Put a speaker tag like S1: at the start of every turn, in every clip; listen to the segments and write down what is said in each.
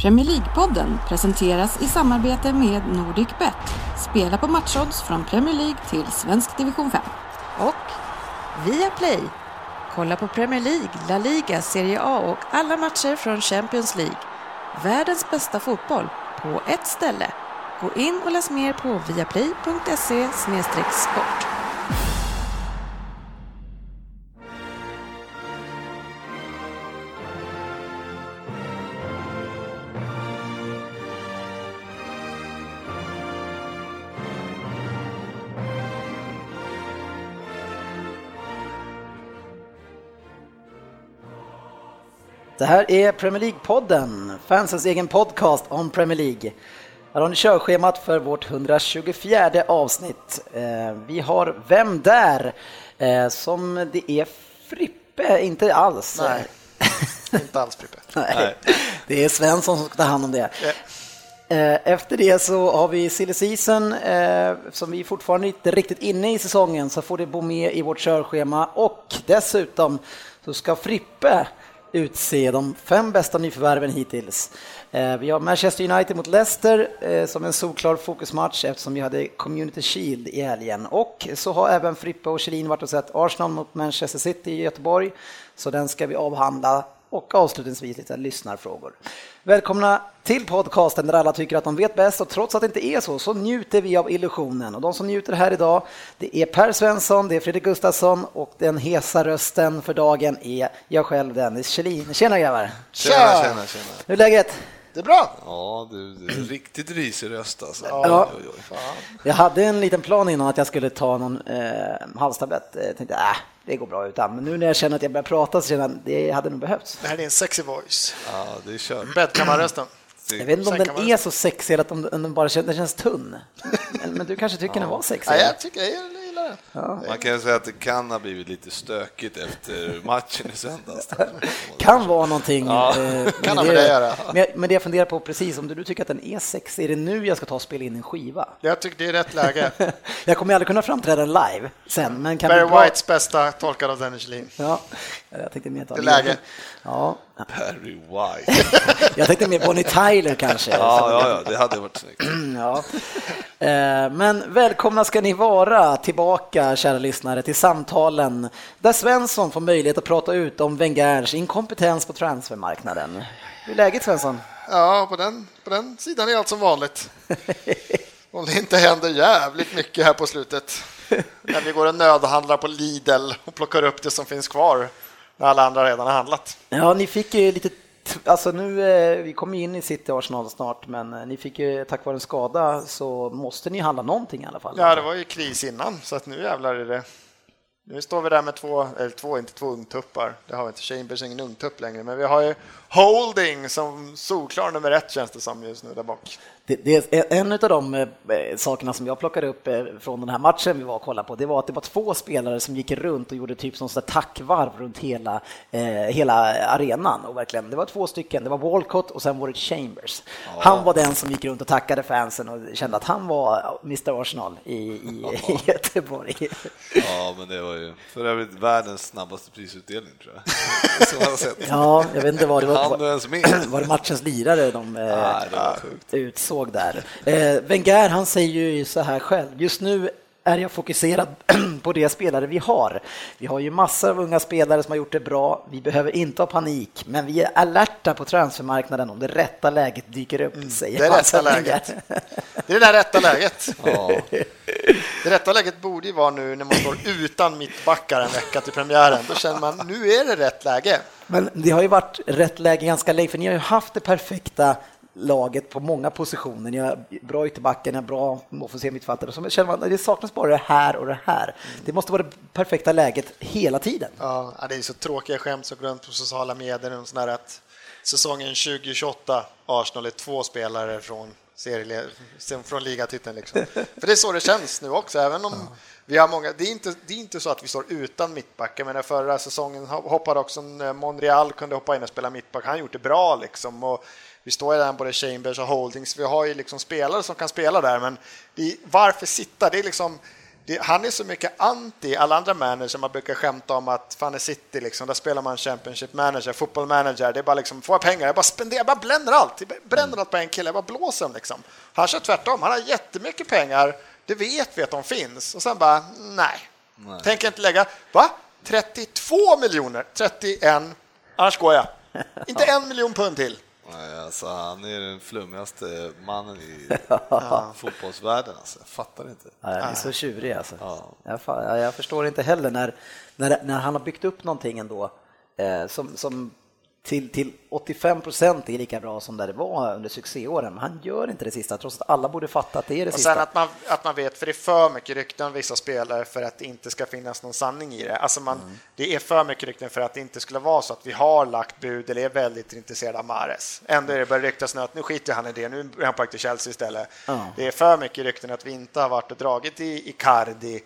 S1: Premier League-podden presenteras i samarbete med NordicBet. Spela på matchodds från Premier League till svensk division 5.
S2: Och Viaplay. Kolla på Premier League, La Liga, Serie A och alla matcher från Champions League. Världens bästa fotboll på ett ställe. Gå in och läs mer på viaplay.se sport.
S3: Det här är Premier League-podden, fansens egen podcast om Premier League. Här har ni körschemat för vårt 124 avsnitt. Eh, vi har Vem där? Eh, som det är Frippe, inte alls.
S4: Nej, inte alls Frippe.
S3: Nej. Det är Svensson som ska ta hand om det. Eh, efter det så har vi Silly Season som vi fortfarande inte riktigt inne i säsongen så får det bo med i vårt körschema och dessutom så ska Frippe utse de fem bästa nyförvärven hittills. Eh, vi har Manchester United mot Leicester eh, som en solklar fokusmatch eftersom vi hade Community Shield i helgen. Och så har även Frippe och Kjellin varit och sett Arsenal mot Manchester City i Göteborg. Så den ska vi avhandla och avslutningsvis lite lyssnarfrågor. Välkomna till podcasten där alla tycker att de vet bäst och trots att det inte är så så njuter vi av illusionen och de som njuter här idag det är Per Svensson, det är Fredrik Gustafsson och den hesa rösten för dagen är jag själv Dennis Kjellin. Tjena grabbar!
S5: Tjena, tjena, tjena.
S3: Hur är läget?
S4: Det är bra!
S5: Ja, du, du är riktigt risig röst alltså.
S3: Ja. Oj, oj, oj. Jag hade en liten plan innan att jag skulle ta någon eh, halstablett. Jag tänkte, äh, det går bra utan. Men nu när jag känner att jag börjar prata så känner jag att det hade nog behövts.
S4: Det här är en sexy voice.
S5: Ja, det är kört.
S4: Bäddkammarrösten.
S3: Jag vet inte om den är så sexig eller om den bara känns, den känns tunn. Men, men du kanske tycker ja. den var sexig?
S4: Ja, jag tycker jag gillar den.
S5: Ja. Man kan säga att det kan ha blivit lite stökigt efter matchen i söndags.
S3: kan vara någonting.
S4: Ja,
S3: eh,
S4: kan med, det, göra.
S3: Men, det jag funderar på precis, om du, du tycker att den är sexig, är det nu jag ska ta och spela in en skiva?
S4: Jag tycker det är rätt läge.
S3: jag kommer aldrig kunna framträda live sen. Men kan
S4: Barry Whites bästa tolkad av Dennis Kjellin.
S3: Ja, jag tänkte mer ta
S4: det läge.
S3: Ja.
S5: Barry White.
S3: jag tänkte mer Bonnie Tyler kanske.
S5: Ja, ja, ja, det hade varit snyggt.
S3: ja. Eh, men välkomna ska ni vara tillbaka, kära lyssnare, till samtalen där Svensson får möjlighet att prata ut om Wengers inkompetens på transfermarknaden. Hur är läget Svensson?
S4: Ja, på den, på den sidan är allt som vanligt. Om det inte händer jävligt mycket här på slutet. När vi går och nödhandlar på Lidl och plockar upp det som finns kvar när alla andra redan har handlat.
S3: Ja, ni fick ju lite Alltså nu, eh, vi kommer in i City Arsenal snart, men eh, ni fick ju tack vare en skada så måste ni handla någonting i alla fall.
S4: Ja, det var ju kris innan, så att nu jävlar är det. Nu står vi där med två, eller två, inte två ungtuppar. Det har vi inte. Chambers är ingen ungtupp längre, men vi har ju Holding som solklar nummer ett känns det som just nu där bak.
S3: Det, det är en av de eh, sakerna som jag plockade upp eh, från den här matchen vi var och kollade på. Det var att det var två spelare som gick runt och gjorde typ som tackvarv runt hela, eh, hela arenan. Och verkligen, det var två stycken. Det var Walcott och sen var det Chambers. Ja. Han var den som gick runt och tackade fansen och kände att han var Mr Arsenal i, i, ja. i Göteborg.
S5: Ja, men det var ju för övrigt världens snabbaste prisutdelning tror jag. Som jag sett.
S3: Ja, jag vet inte vad det var.
S5: Han ens med.
S3: Var det matchens lirare de eh, utsåg där? Eh, Wenger, han säger ju så här själv. Just nu är jag fokuserad på de spelare vi har. Vi har ju massor av unga spelare som har gjort det bra. Vi behöver inte ha panik, men vi är alerta på transfermarknaden om det rätta läget dyker upp, mm, säger
S4: Det är rätta läget. Det är det där rätta läget. Ja. Det rätta läget borde ju vara nu när man står utan mittbackar en vecka till premiären. Då känner man nu är det rätt läge.
S3: Men det har ju varit rätt läge ganska länge, för ni har ju haft det perfekta laget på många positioner. Ni har bra ytterbackar, ni har bra offensiva mittfältare. Så känner man, det saknas bara det här och det här. Det måste vara det perfekta läget hela tiden.
S4: Ja, det är så tråkiga skämt som går runt på sociala medier och sådär att säsongen 2028 Arsenal är två spelare från från ligatiteln. Liksom. För det är så det känns nu också, även om ja. vi har många. Det är, inte, det är inte så att vi står utan mittbackar, men förra säsongen hoppade också Monreal kunde hoppa in och spela mittback. Han gjort det bra liksom. Och vi står ju där både Chambers och Holdings. Vi har ju liksom spelare som kan spela där, men det, varför sitta? Det är liksom det, han är så mycket anti alla andra managers. Man brukar skämta om att fan är City, liksom, där spelar man Championship manager, fotboll manager. Det är bara liksom, får jag pengar, jag bara spenderar, jag bara bränner allt. Jag bränner allt på en kille, jag bara blåser dem. Liksom. Han kör tvärtom, han har jättemycket pengar, det vet vi att de finns. Och sen bara, nej, nej. tänker inte lägga, va? 32 miljoner, 31, annars går jag. Inte en miljon pund till.
S5: Alltså, han är den flummigaste mannen i ja. fotbollsvärlden. Alltså. Jag fattar inte.
S3: Ja, han är så tjurig alltså. Ja. Jag, jag, förstår inte heller när, när, när han har byggt upp någonting ändå eh, som, som till, till 85 procent är lika bra som där det var under succéåren. Men han gör inte det sista, trots att alla borde fatta att det är det
S4: och
S3: sista.
S4: Sen att man, att man vet, för det är för mycket rykten om vissa spelare för att det inte ska finnas någon sanning i det. Alltså man, mm. Det är för mycket rykten för att det inte skulle vara så att vi har lagt bud eller är väldigt intresserade av Mares. Ändå är det börjar ryktas nu att nu skiter han i det, nu är han på väg till Chelsea istället. Mm. Det är för mycket rykten att vi inte har varit och dragit i Icardi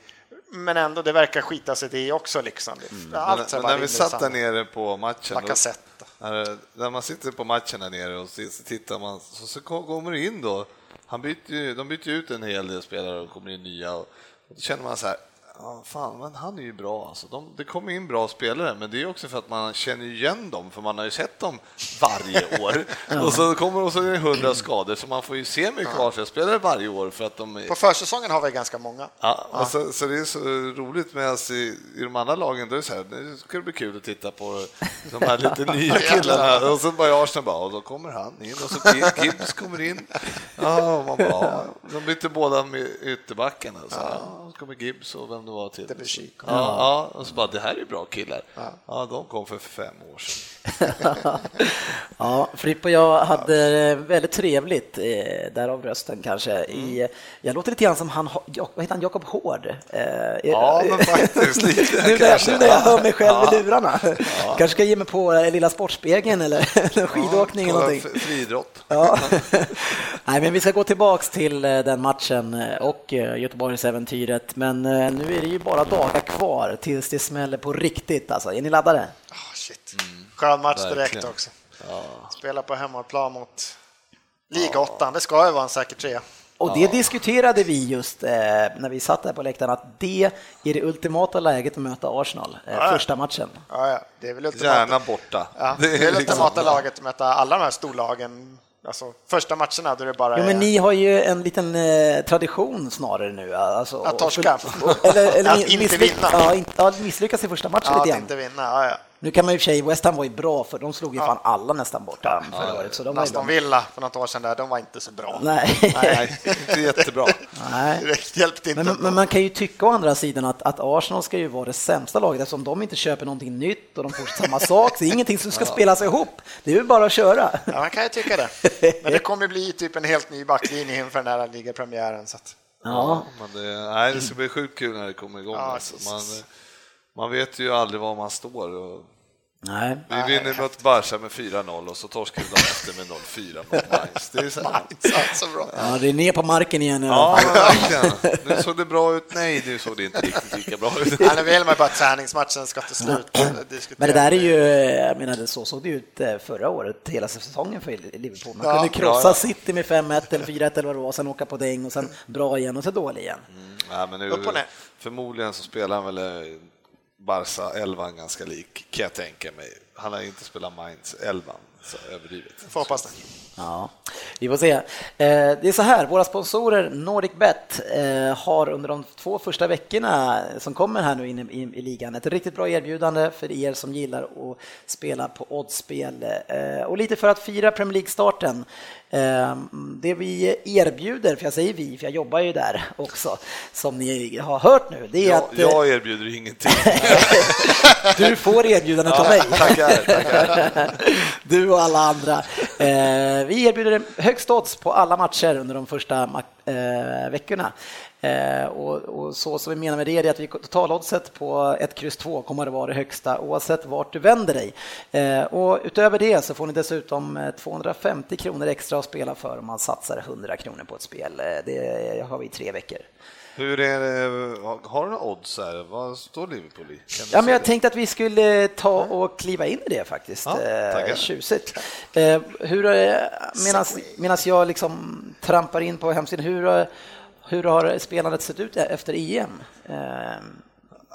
S4: men ändå, det verkar skita sig det också. Liksom.
S5: Mm. Allt men, men när vi satt där nere på matchen, när, Eh, när man sitter på matchen där nere och så tittar man, så, så kommer det in då, han byter, de byter ut en hel del spelare och kommer in nya och, och då känner man så här, Ja, fan, men han är ju bra. Alltså. De, det kommer in bra spelare, men det är också för att man känner igen dem, för man har ju sett dem varje år. och så kommer och så är det hundra skador, så man får ju se mycket ja. Arsenal-spelare varje år. För att de...
S4: På försäsongen har vi ganska många.
S5: Ja, ja. Så, så, det är så roligt, medan i, i de andra lagen, då är det så här, nu ska det bli kul att titta på de här lite nya killarna. och så bara Arsenal bara, och då kommer han in, och så Gibbs kommer in. Ja, man bara, de bytte båda med ytterbackarna. Så, ja. så kommer Gibbs och vem det var till.
S4: Det
S5: ja, ja, och så bara, det här är bra killar. Ja, ja de kom för fem år sedan.
S3: ja, Fripp och jag hade väldigt trevligt, eh, därav rösten kanske. I, mm. jag låter lite grann som han, vad heter han, Jakob Hård?
S5: Eh, ja, men faktiskt lite.
S3: nu, när, nu när jag hör mig själv ja. i lurarna. Ja. kanske ska ge mig på eh, Lilla Sportspegeln eller skidåkning ja, eller någonting.
S5: Friidrott.
S3: Ja. Nej, men vi ska gå tillbaks till den matchen och Göteborgsäventyret. Men nu är det ju bara dagar kvar tills det smäller på riktigt. Alltså. Är ni laddade?
S4: Oh, shit. Mm. Skön match direkt också. Ja. Spela på hemmaplan mot ligattan, det ska ju vara en säker trea.
S3: Och det ja. diskuterade vi just eh, när vi satt där på läktaren, att det är det ultimata läget att möta Arsenal, eh, ja, första matchen.
S4: Ja, ja. Det är väl ultimata,
S5: Gärna borta.
S4: Ja, det är det liksom- ultimata laget att möta alla de här storlagen Alltså, första matcherna då det bara
S3: jo, men Ni har ju en liten eh, tradition snarare nu. Alltså,
S4: att torska?
S3: eller, eller att inte vinna? Ja, inte, ja, misslyckas i första matchen
S4: ja,
S3: lite grann.
S4: Inte vinna, ja, ja.
S3: Nu kan man ju sig, West Ham var ju bra för de slog ju ja. fan alla nästan borta ja, förra året. Så de
S4: Aston Villa för något år sedan där, de var inte så bra.
S3: Nej,
S5: Nej inte jättebra.
S3: Nej.
S4: Det hjälpte inte.
S3: Men, men, man kan ju tycka å andra sidan att, att Arsenal ska ju vara det sämsta laget eftersom de inte köper någonting nytt och de får samma sak. Så det är ingenting som ska ja. spelas ihop. Det är ju bara att köra.
S4: Ja, man kan ju tycka det. Men det kommer bli typ en helt ny backlinje inför den här ligapremiären. Så att...
S5: Ja, men det, nej, det ska bli sjukt kul när det kommer igång. Ja, alltså. man, man vet ju aldrig var man står. Och
S3: Nej.
S5: Vi vinner mot Barca med 4-0 och så torskar vi dagen efter med 0-4 mot Mainz. Det är så,
S4: Mainz, bra.
S3: Ja, det är ner på marken igen.
S5: Ja, verkligen. Nu såg det bra ut. Nej, nu såg det inte riktigt lika bra ut.
S4: Ja, nu vill man bara att träningsmatchen ska ta slut.
S3: Men det där är ju, jag menar, så såg det ut eh, förra året, hela säsongen för Liverpool. Man ja, kunde krossa ja, City med 5-1 eller 4-1 eller vad det var, sen åka på däng och sen bra igen och så dålig igen.
S5: Mm, ja, men nu, förmodligen så spelar han väl Barca 11 ganska lik, kan jag tänka mig. Han har inte spelat Mainz 11 så överdrivet.
S4: Får hoppas det.
S3: Ja, vi får se. Eh, det är så här, våra sponsorer NordicBet eh, har under de två första veckorna som kommer här nu in i ligan ett riktigt bra erbjudande för er som gillar att spela på oddsspel eh, och lite för att fira Premier League-starten. Det vi erbjuder, för jag säger vi, för jag jobbar ju där också, som ni har hört nu, det är
S5: jag,
S3: att...
S5: Jag erbjuder ingenting.
S3: du får erbjudandet av mig.
S5: Tackar, tackar.
S3: Du och alla andra. Vi erbjuder högst odds på alla matcher under de första eh, veckorna. Eh, och, och, så som vi menar med det är att vi totaloddset på 1, X, 2 kommer att vara det högsta oavsett vart du vänder dig. Eh, och utöver det så får ni dessutom 250 kronor extra att spela för om man satsar 100 kronor på ett spel. Det har vi i tre veckor.
S5: Hur är det, har du några odds här? Vad står Liverpool i?
S3: Ja, men jag tänkte att vi skulle ta och kliva in i det faktiskt. Ja, eh, Tjusigt. Eh, hur, medan jag liksom trampar in på hemsidan, hur, hur har spelandet sett ut efter EM?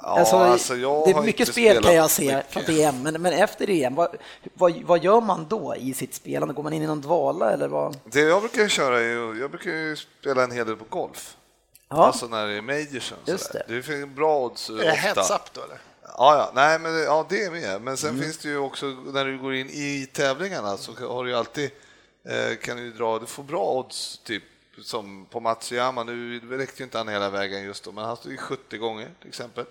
S5: Ja, alltså, alltså
S3: det är mycket spel kan jag se från EM, men, men efter EM, vad, vad, vad, gör man då i sitt spelande? Går man in i någon dvala eller vad?
S5: Det jag brukar köra är, jag brukar spela en hel del på golf. Ja. Alltså när det är majorsen.
S3: Just det.
S5: det finns bra odds.
S4: Är det heads up då eller?
S5: Ja, ja, nej, men ja, det är med. Men sen mm. finns det ju också när du går in i tävlingarna så har du ju alltid eh, kan du dra, du får bra odds typ som på Matsuyama. Nu räckte ju inte han hela vägen just då, men han stod ju 70 gånger till exempel.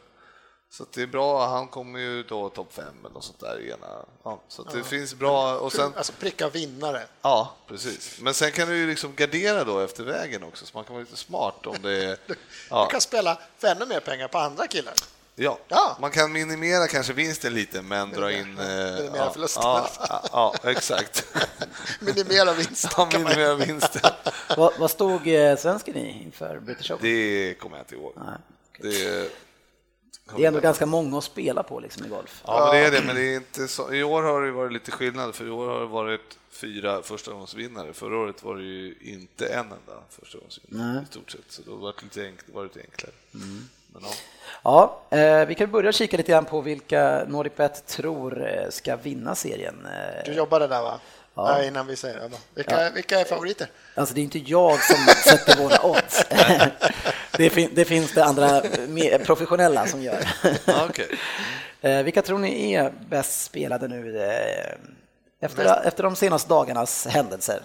S5: Så det är bra, han kommer ju då topp fem eller något sånt där ena. Ja, så det ja. finns bra och sen...
S4: Alltså pricka vinnare.
S5: Ja, precis. Men sen kan du ju liksom gardera då efter vägen också, så man kan vara lite smart om det är...
S4: Du, ja. du kan spela för ännu mer pengar på andra killar.
S5: Ja. ja, man kan minimera kanske vinsten lite, men dra in...
S4: Minimera ja, förlusten
S5: ja, ja, exakt.
S4: minimera vinsten.
S5: Ja, minimera vinsten.
S3: vad, vad stod eh, svensken i inför British Open?
S5: Det kommer jag inte ihåg. Nej. Det,
S3: det är ändå ganska många att spela på liksom i golf.
S5: Ja, men det är det, men det är inte så. I år har det varit lite skillnad, för i år har det varit fyra förstagångsvinnare. Förra året var det ju inte en enda förstagångsvinnare i stort sett, så då var det lite, enk, var det lite enklare. Mm.
S3: Men, ja. Ja, eh, vi kan börja kika lite grann på vilka NordicBet tror eh, ska vinna serien.
S4: Eh, du jobbade där va? Ja. innan vi säger det. Vilka, ja. vilka är favoriter?
S3: Alltså det är inte jag som sätter våra odds. det, fin det, finns det andra professionella som gör.
S5: okay.
S3: Eh, vilka tror ni är bäst spelade nu eh, efter, efter de senaste dagarnas händelser?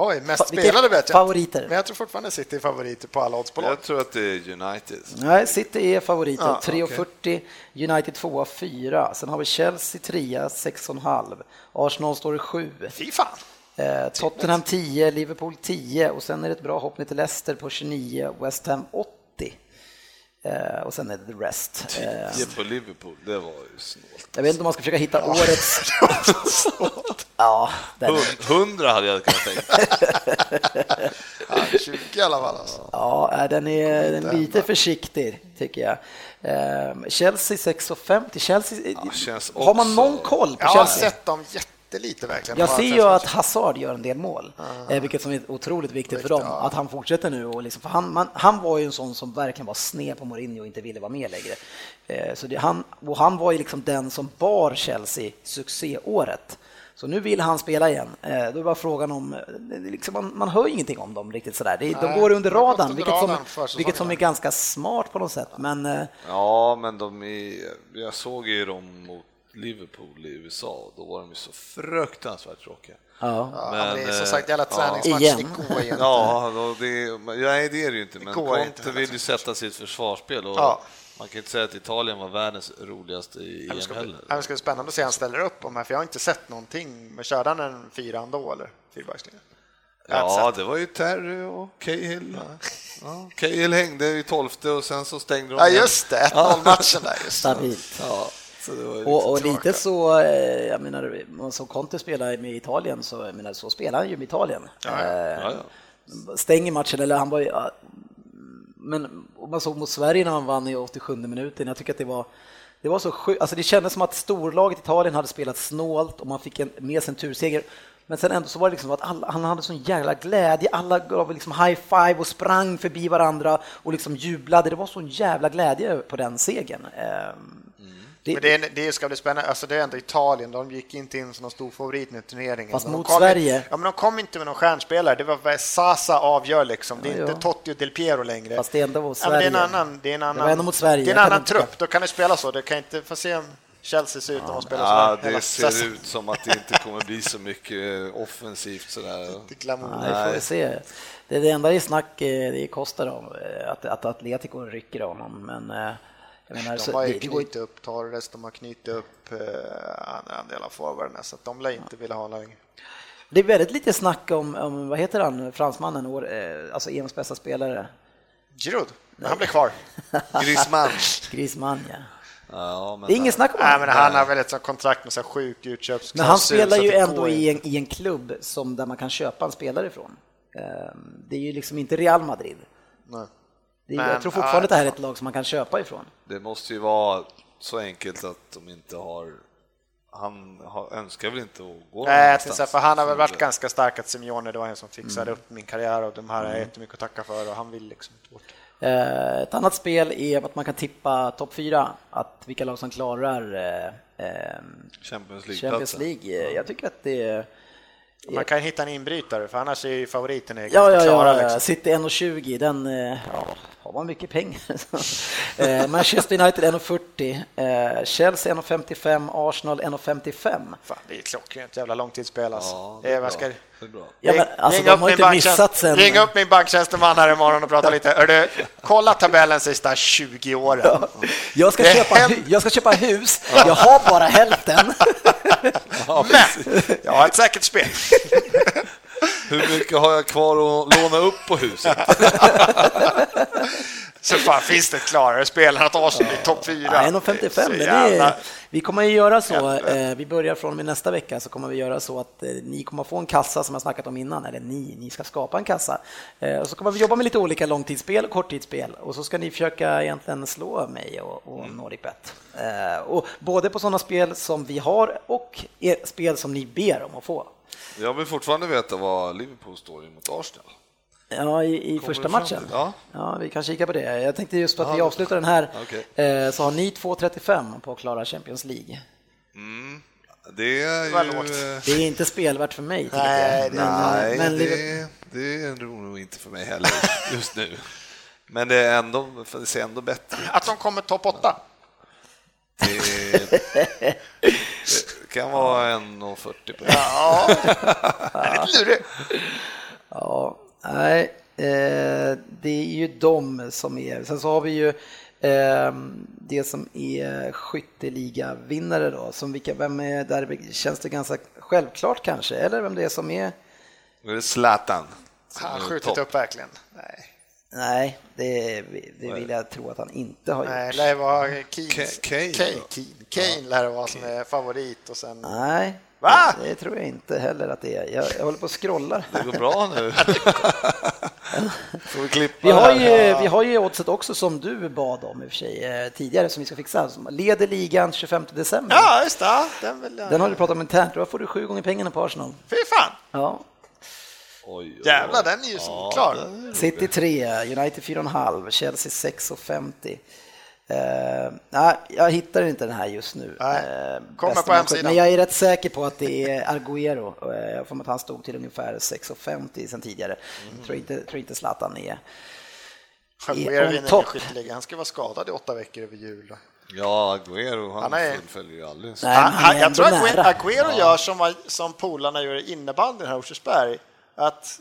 S4: Oj, mest spelade vet jag.
S3: Favoriter.
S4: Men jag tror fortfarande City är favoriter på alla oddsbolag.
S5: Jag tror att det är United.
S3: Nej, City är favoriter. Ah, 3,40. Okay. United 2 4. Sen har vi Chelsea 3 6,5. Arsenal står i 7.
S4: Fy fan!
S3: Eh, Tottenham 10, Liverpool 10 och sen är det ett bra hopp ner till Leicester på 29, West Ham 80. Eh, och sen är det the rest.
S5: 10 på Liverpool, det var ju snålt.
S3: Jag vet inte om man ska försöka hitta årets... ja,
S5: den... 100 hade jag kunnat tänka
S4: ja, 20 i alla fall. Alltså.
S3: Ja, den är, den är lite försiktig tycker jag. Eh, Chelsea 6,50. Chelsea, ja, har man någon koll på Chelsea?
S4: Jag har sett dem jätte jättelite verkligen.
S3: Jag ser ju att Hazard gör en del mål, uh vilket som är otroligt viktigt för dem, ja. att han fortsätter nu. Och liksom, för han, man, han var ju en sån som verkligen var sned på Mourinho och inte ville vara med längre. Eh, så det, han, och han var ju liksom den som bar Chelsea succéåret. Så nu vill han spela igen. Eh, då är bara frågan om, liksom man, man hör ingenting om dem riktigt sådär. De går under radarn, vilket, som, vilket som är ganska smart på något sätt. Men,
S5: ja, men de är, jag såg ju dem mot Liverpool i USA, då var de ju så fruktansvärt tråkiga.
S3: Ja.
S4: Men, det är som sagt jävla träningsmatch, ja. det går
S5: ju inte. Ja, det, nej, det är det ju inte, men Conte vill ju sätta sitt försvarsspel och ja. man kan inte säga att Italien var världens roligaste i EM heller.
S4: Det ska bli spännande att se han ställer upp om här, för jag har inte sett någonting. Men körde han en fyra då, eller fyrbackslinje?
S5: Ja, det var ju Terry och Cahill. Ja. Ja, Cahill hängde i tolfte och sen så stängde de
S4: Ja, just det, 1-0 matchen där. Just
S3: Stabilt. Ja. Och, och, lite så, eh, jag menar, som Conte spelar med Italien, så, jag menar, så spelar han ju med Italien. Ja, ja. Ja, Stänger matchen, eller han var ju, men man såg mot Sverige när man vann i 87 minuten, jag tycker att det var det var så sjukt, alltså det kändes som att storlaget Italien hade spelat snålt och man fick en, med sig en turseger. Men sen ändå så var det liksom att alla, han hade sån jävla glädje, alla gav liksom high five och sprang förbi varandra och liksom jublade. Det var sån jävla glädje på den segern. Ehm,
S4: det, men det, är, det ska bli spännande. Alltså det är ändå Italien. De gick inte in som någon stor favorit i turneringen.
S3: Fast mot Sverige.
S4: In, ja, men de kom inte med någon stjärnspelare. Det var Sasa avgör liksom. Det är ja, inte ja. Totti och Del Piero längre.
S3: Fast det är ändå mot Sverige.
S4: Ja, det är en annan. Det är en annan.
S3: Det mot Sverige.
S4: Det är en annan trupp. Då kan det spela så. Det kan inte få se om Chelsea ser ut ja, att spela
S5: ja, Det ser ut som att det inte kommer bli så mycket offensivt sådär.
S3: Nej, får vi se. Det, det enda i snack eh, det kostar dem eh, att, att Atletico rycker honom, men eh,
S4: Menar, de har ju knutit upp Torres, de har knutit upp eh, andra delar forwarderna, så de lär inte vilja ha länge.
S3: Det är väldigt lite snack om, om vad heter han, fransmannen, eh, alltså EMs bästa spelare?
S4: Giroud, men han blir kvar.
S5: Griezmann.
S3: Griezmann, ja.
S5: Ja,
S3: det är inget snack om
S4: Nej, men Han har väl ett kontrakt med så sjuk utköpsklausul.
S3: Men han spelar ju ändå i en, i en klubb som, där man kan köpa en spelare ifrån. Ehm, det är ju liksom inte Real Madrid.
S4: Nej.
S3: Det, men, jag tror fortfarande att det här är ett lag som man kan köpa ifrån.
S5: Det måste ju vara så enkelt att de inte har han önskar väl inte att gå
S4: Nej, någonstans. för han har väl varit ganska stark att Simeone det var en som fixade mm. upp min karriär och de här har mm. jättemycket att tacka för och han vill liksom inte bort.
S3: Eh, ett annat spel är att man kan tippa topp fyra, att vilka lag som klarar eh, eh
S5: Champions League.
S3: Champions League. Jag tycker att det är
S4: man kan hitta en inbrytare, för annars är ju favoriten
S3: ja, ja, ja, klara. Liksom. City 1,20, den ja, har man mycket pengar. Eh, Manchester United 1,40, eh, Chelsea 1,55, Arsenal 1,55.
S4: det är klockrent jävla långtidsspel alltså. Ja, det är, vad ska...
S3: Ja, men, alltså, de har inte missat sen.
S4: Ring upp min banktjänsteman här imorgon och prata lite. Du, kolla tabellen sista 20 åren. Ja.
S3: Jag, ska köpa, jag ska köpa hus, jag har bara hälften.
S4: Men jag har ett säkert spel.
S5: Hur mycket har jag kvar att låna upp på huset?
S4: Så fan, finns det klarare spel än att Arsenal är topp fyra?
S3: Ja, 1,55. Vi kommer att göra så, eh, vi börjar från och med nästa vecka, så kommer vi göra så att eh, ni kommer få en kassa som jag snackat om innan, eller ni, ni ska skapa en kassa. Eh, och så kommer vi jobba med lite olika långtidsspel och korttidsspel och så ska ni försöka egentligen slå mig och, och mm. NordicBet. Och både på sådana spel som vi har och spel som ni ber om att få.
S5: Jag vill fortfarande veta vad Liverpool står emot Arsenal.
S3: Ja, i, i första matchen. Ja. ja, vi kan kika på det. Jag tänkte just att vi avslutar den här, okay. Eh, så har ni 2.35 på att klara Champions League.
S5: Mm. Det är ju...
S3: Det är inte spelvärt för mig.
S5: Nej, det, men, nej men, det, det är nog inte för mig heller just nu. Men det, är ändå, det ser ändå bättre
S4: Att de kommer topp 8?
S5: Det, det kan vara 1,40 på det.
S4: Ja, det är lite lurigt.
S3: Ja, Nej, eh, det är ju de som är. Sen så har vi ju eh, det som är skytteliga-vinnare då. Som vilka, vem är där? Känns det ganska självklart kanske? Eller vem det är som är?
S5: Det är Zlatan.
S4: Han har skjutit upp verkligen. Nej.
S3: Nej, det, det vill jag tro att han inte har gjort.
S4: Nej, det var Keynes. Kane, Kane, Kane lär det vara som är favorit och sen...
S3: Nej,
S4: Va?
S3: Det tror jag inte heller att det är. Jag, jag håller på och scrollar.
S5: Det går bra nu.
S3: Får vi, klippa vi, har ju, vi har ju oddset också som du bad om i och för sig eh, tidigare som vi ska fixa. Som leder ligan 25 december.
S4: Ja, just det. Den, vill
S3: jag... Den har du pratat om internt. Då får du sju gånger pengarna på Arsenal.
S4: Fy fan!
S3: Ja.
S4: Oj, oj, Jävlar, den är ju ja, klar.
S3: City 3, United 4,5, Chelsea 6,50. Uh, nej, jag hittar inte den här just nu.
S4: Uh, Kommer på hemsidan.
S3: Men jag är rätt säker på att det är Arguero. Uh, jag får att han stod till ungefär 6,50 sen tidigare. Mm. Tror, inte, tror inte Zlatan är,
S4: Aguero är topp. Han ska vara skadad i åtta veckor över jul.
S5: Ja, Aguero han, han är... fullföljer ju aldrig.
S4: Nej, han, han, jag tror att Aguero ja. gör som, som polarna gör i innebandyn här i Rosersberg. Att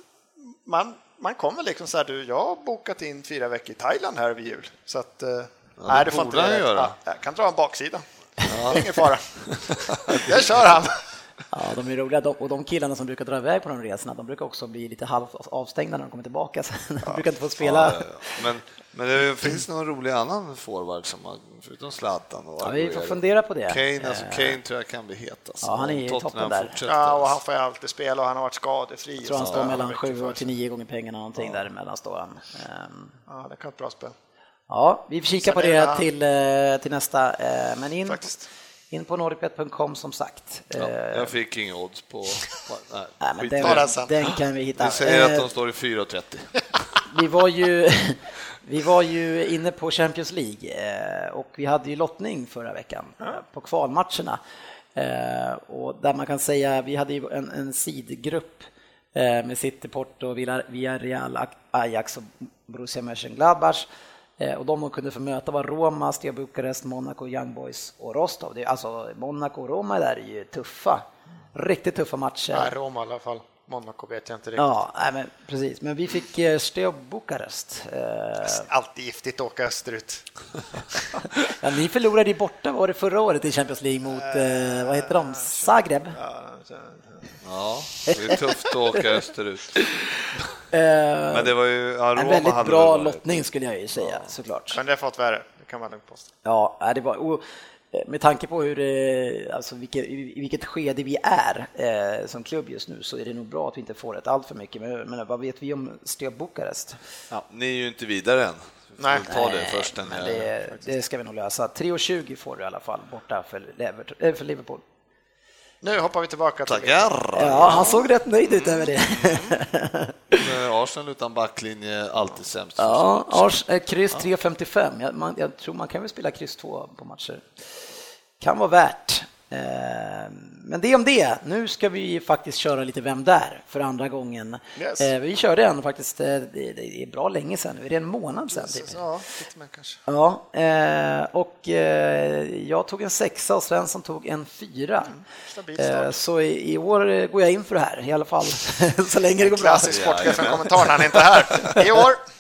S4: man, man kommer liksom så här, du, jag har bokat in fyra veckor i Thailand här över jul. Så att,
S5: Ja, Nej, det får inte han göra. Ja,
S4: jag kan dra en baksida. Ja. Ingen fara. Det kör han.
S3: Ja, de är roliga och de killarna som brukar dra iväg på de resorna, de brukar också bli lite halvt avstängda när de kommer tillbaka. de brukar inte få spela. Ja,
S5: men, men det finns någon rolig annan forward som man, förutom Zlatan och
S3: ja, Vi får fundera på det.
S5: Kane, alltså, eh, Kane tror jag kan bli het. Alltså.
S3: Ja, han är i toppen där.
S4: Ja, och han får ju alltid spela och han har varit skadefri. Jag
S3: tror han står mellan sju och till nio gånger pengarna, någonting ja. däremellan står han.
S4: Um, ja, det kan vara ett bra spel.
S3: Ja, vi får kika på det till, eh, till nästa. Eh, men in, in på nordicbet.com som sagt.
S5: Ja, jag eh, fick inga odds på...
S3: Nej, nej men den, den, kan vi hitta.
S5: Vi säger att de står i 4,30.
S3: Vi var ju... Vi var ju inne på Champions League och vi hade ju lottning förra veckan på kvalmatcherna. Och där man kan säga, vi hade ju en, en sidgrupp med City, Porto, Villarreal, Ajax och Borussia Mönchengladbach Eh, och de kunde få möta var Roma, Stia Bukarest, Monaco, Young Boys och Rostov. Det är, alltså Monaco och Roma där är ju tuffa. Riktigt tuffa matcher.
S4: Nej, Roma i alla fall. Monaco vet jag inte riktigt.
S3: Ja, nej, men precis. Men vi fick eh, Steaua Bukarest.
S4: Eh, Alltid giftigt att åka österut.
S3: ja, ni förlorade ju borta, var det förra året i Champions League mot, eh, vad heter de, Zagreb?
S5: Ja, det är tufft att åka österut. Men det var ju,
S3: ja, en väldigt bra lottning skulle jag ju säga, ja. såklart.
S4: Men det har fått värre, det kan man lugnt påstå.
S3: Ja, det var... Eh, med tanke på hur, alltså vilket, i vilket skede vi är eh, som klubb just nu så är det nog bra att vi inte får ett allt för mycket. Men, men vad vet vi om Steg Bukarest?
S5: Ja, ni är ju inte vidare än.
S3: Nej, ta det först. men det, det, ska vi nog lösa. 3,20 får du i alla fall borta för, för Liverpool.
S4: Nu hoppar vi tillbaka till
S5: Tackar!
S3: Ja, han såg rätt nöjd ut över det.
S5: Arsenal utan backlinje alltid sämst.
S3: Ja, Ars, eh, kryss 3.55. Jag, man, jag tror man kan väl spela kryss 2 på matcher. Kan vara värt. Eh, men det om det. Nu ska vi faktiskt köra lite Vem där? för andra gången.
S4: Yes.
S3: Eh, vi körde en faktiskt, eh, det, är bra länge sedan, det är en månad sedan. Typ.
S4: Ja, lite mer kanske.
S3: Ja, och jag tog en sexa och Svensson tog en fyra. Mm, så i, år går jag in för det här i alla fall, så länge det går bra.
S4: Klassisk sportchefen-kommentar, han är inte här. I år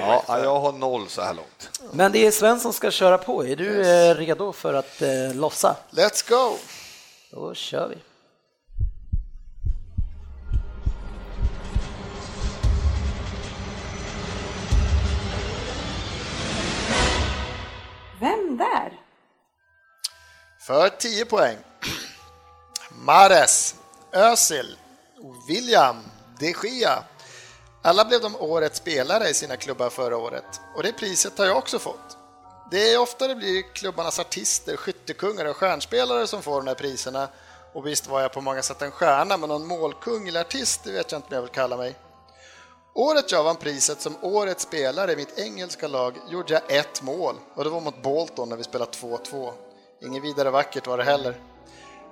S5: Ja, jag har noll så här långt.
S3: Men det är Sven som ska köra på. Är du yes. Eh, redo för att eh, lossa?
S4: Let's go!
S3: Då kör vi.
S1: Vem där?
S4: För 10 poäng. Mares, Özil, William, de Gia, alla blev de årets spelare i sina klubbar förra året och det priset har jag också fått. Det är ofta det blir klubbarnas artister, skyttekungar och stjärnspelare som får de här priserna och visst var jag på många sätt en stjärna, men någon målkung eller artist, det vet jag inte om jag vill kalla mig. Året jag vann priset som årets spelare i mitt engelska lag gjorde jag ett mål och det var mot Bolton när vi spelade 2-2. Inget vidare vackert var det heller.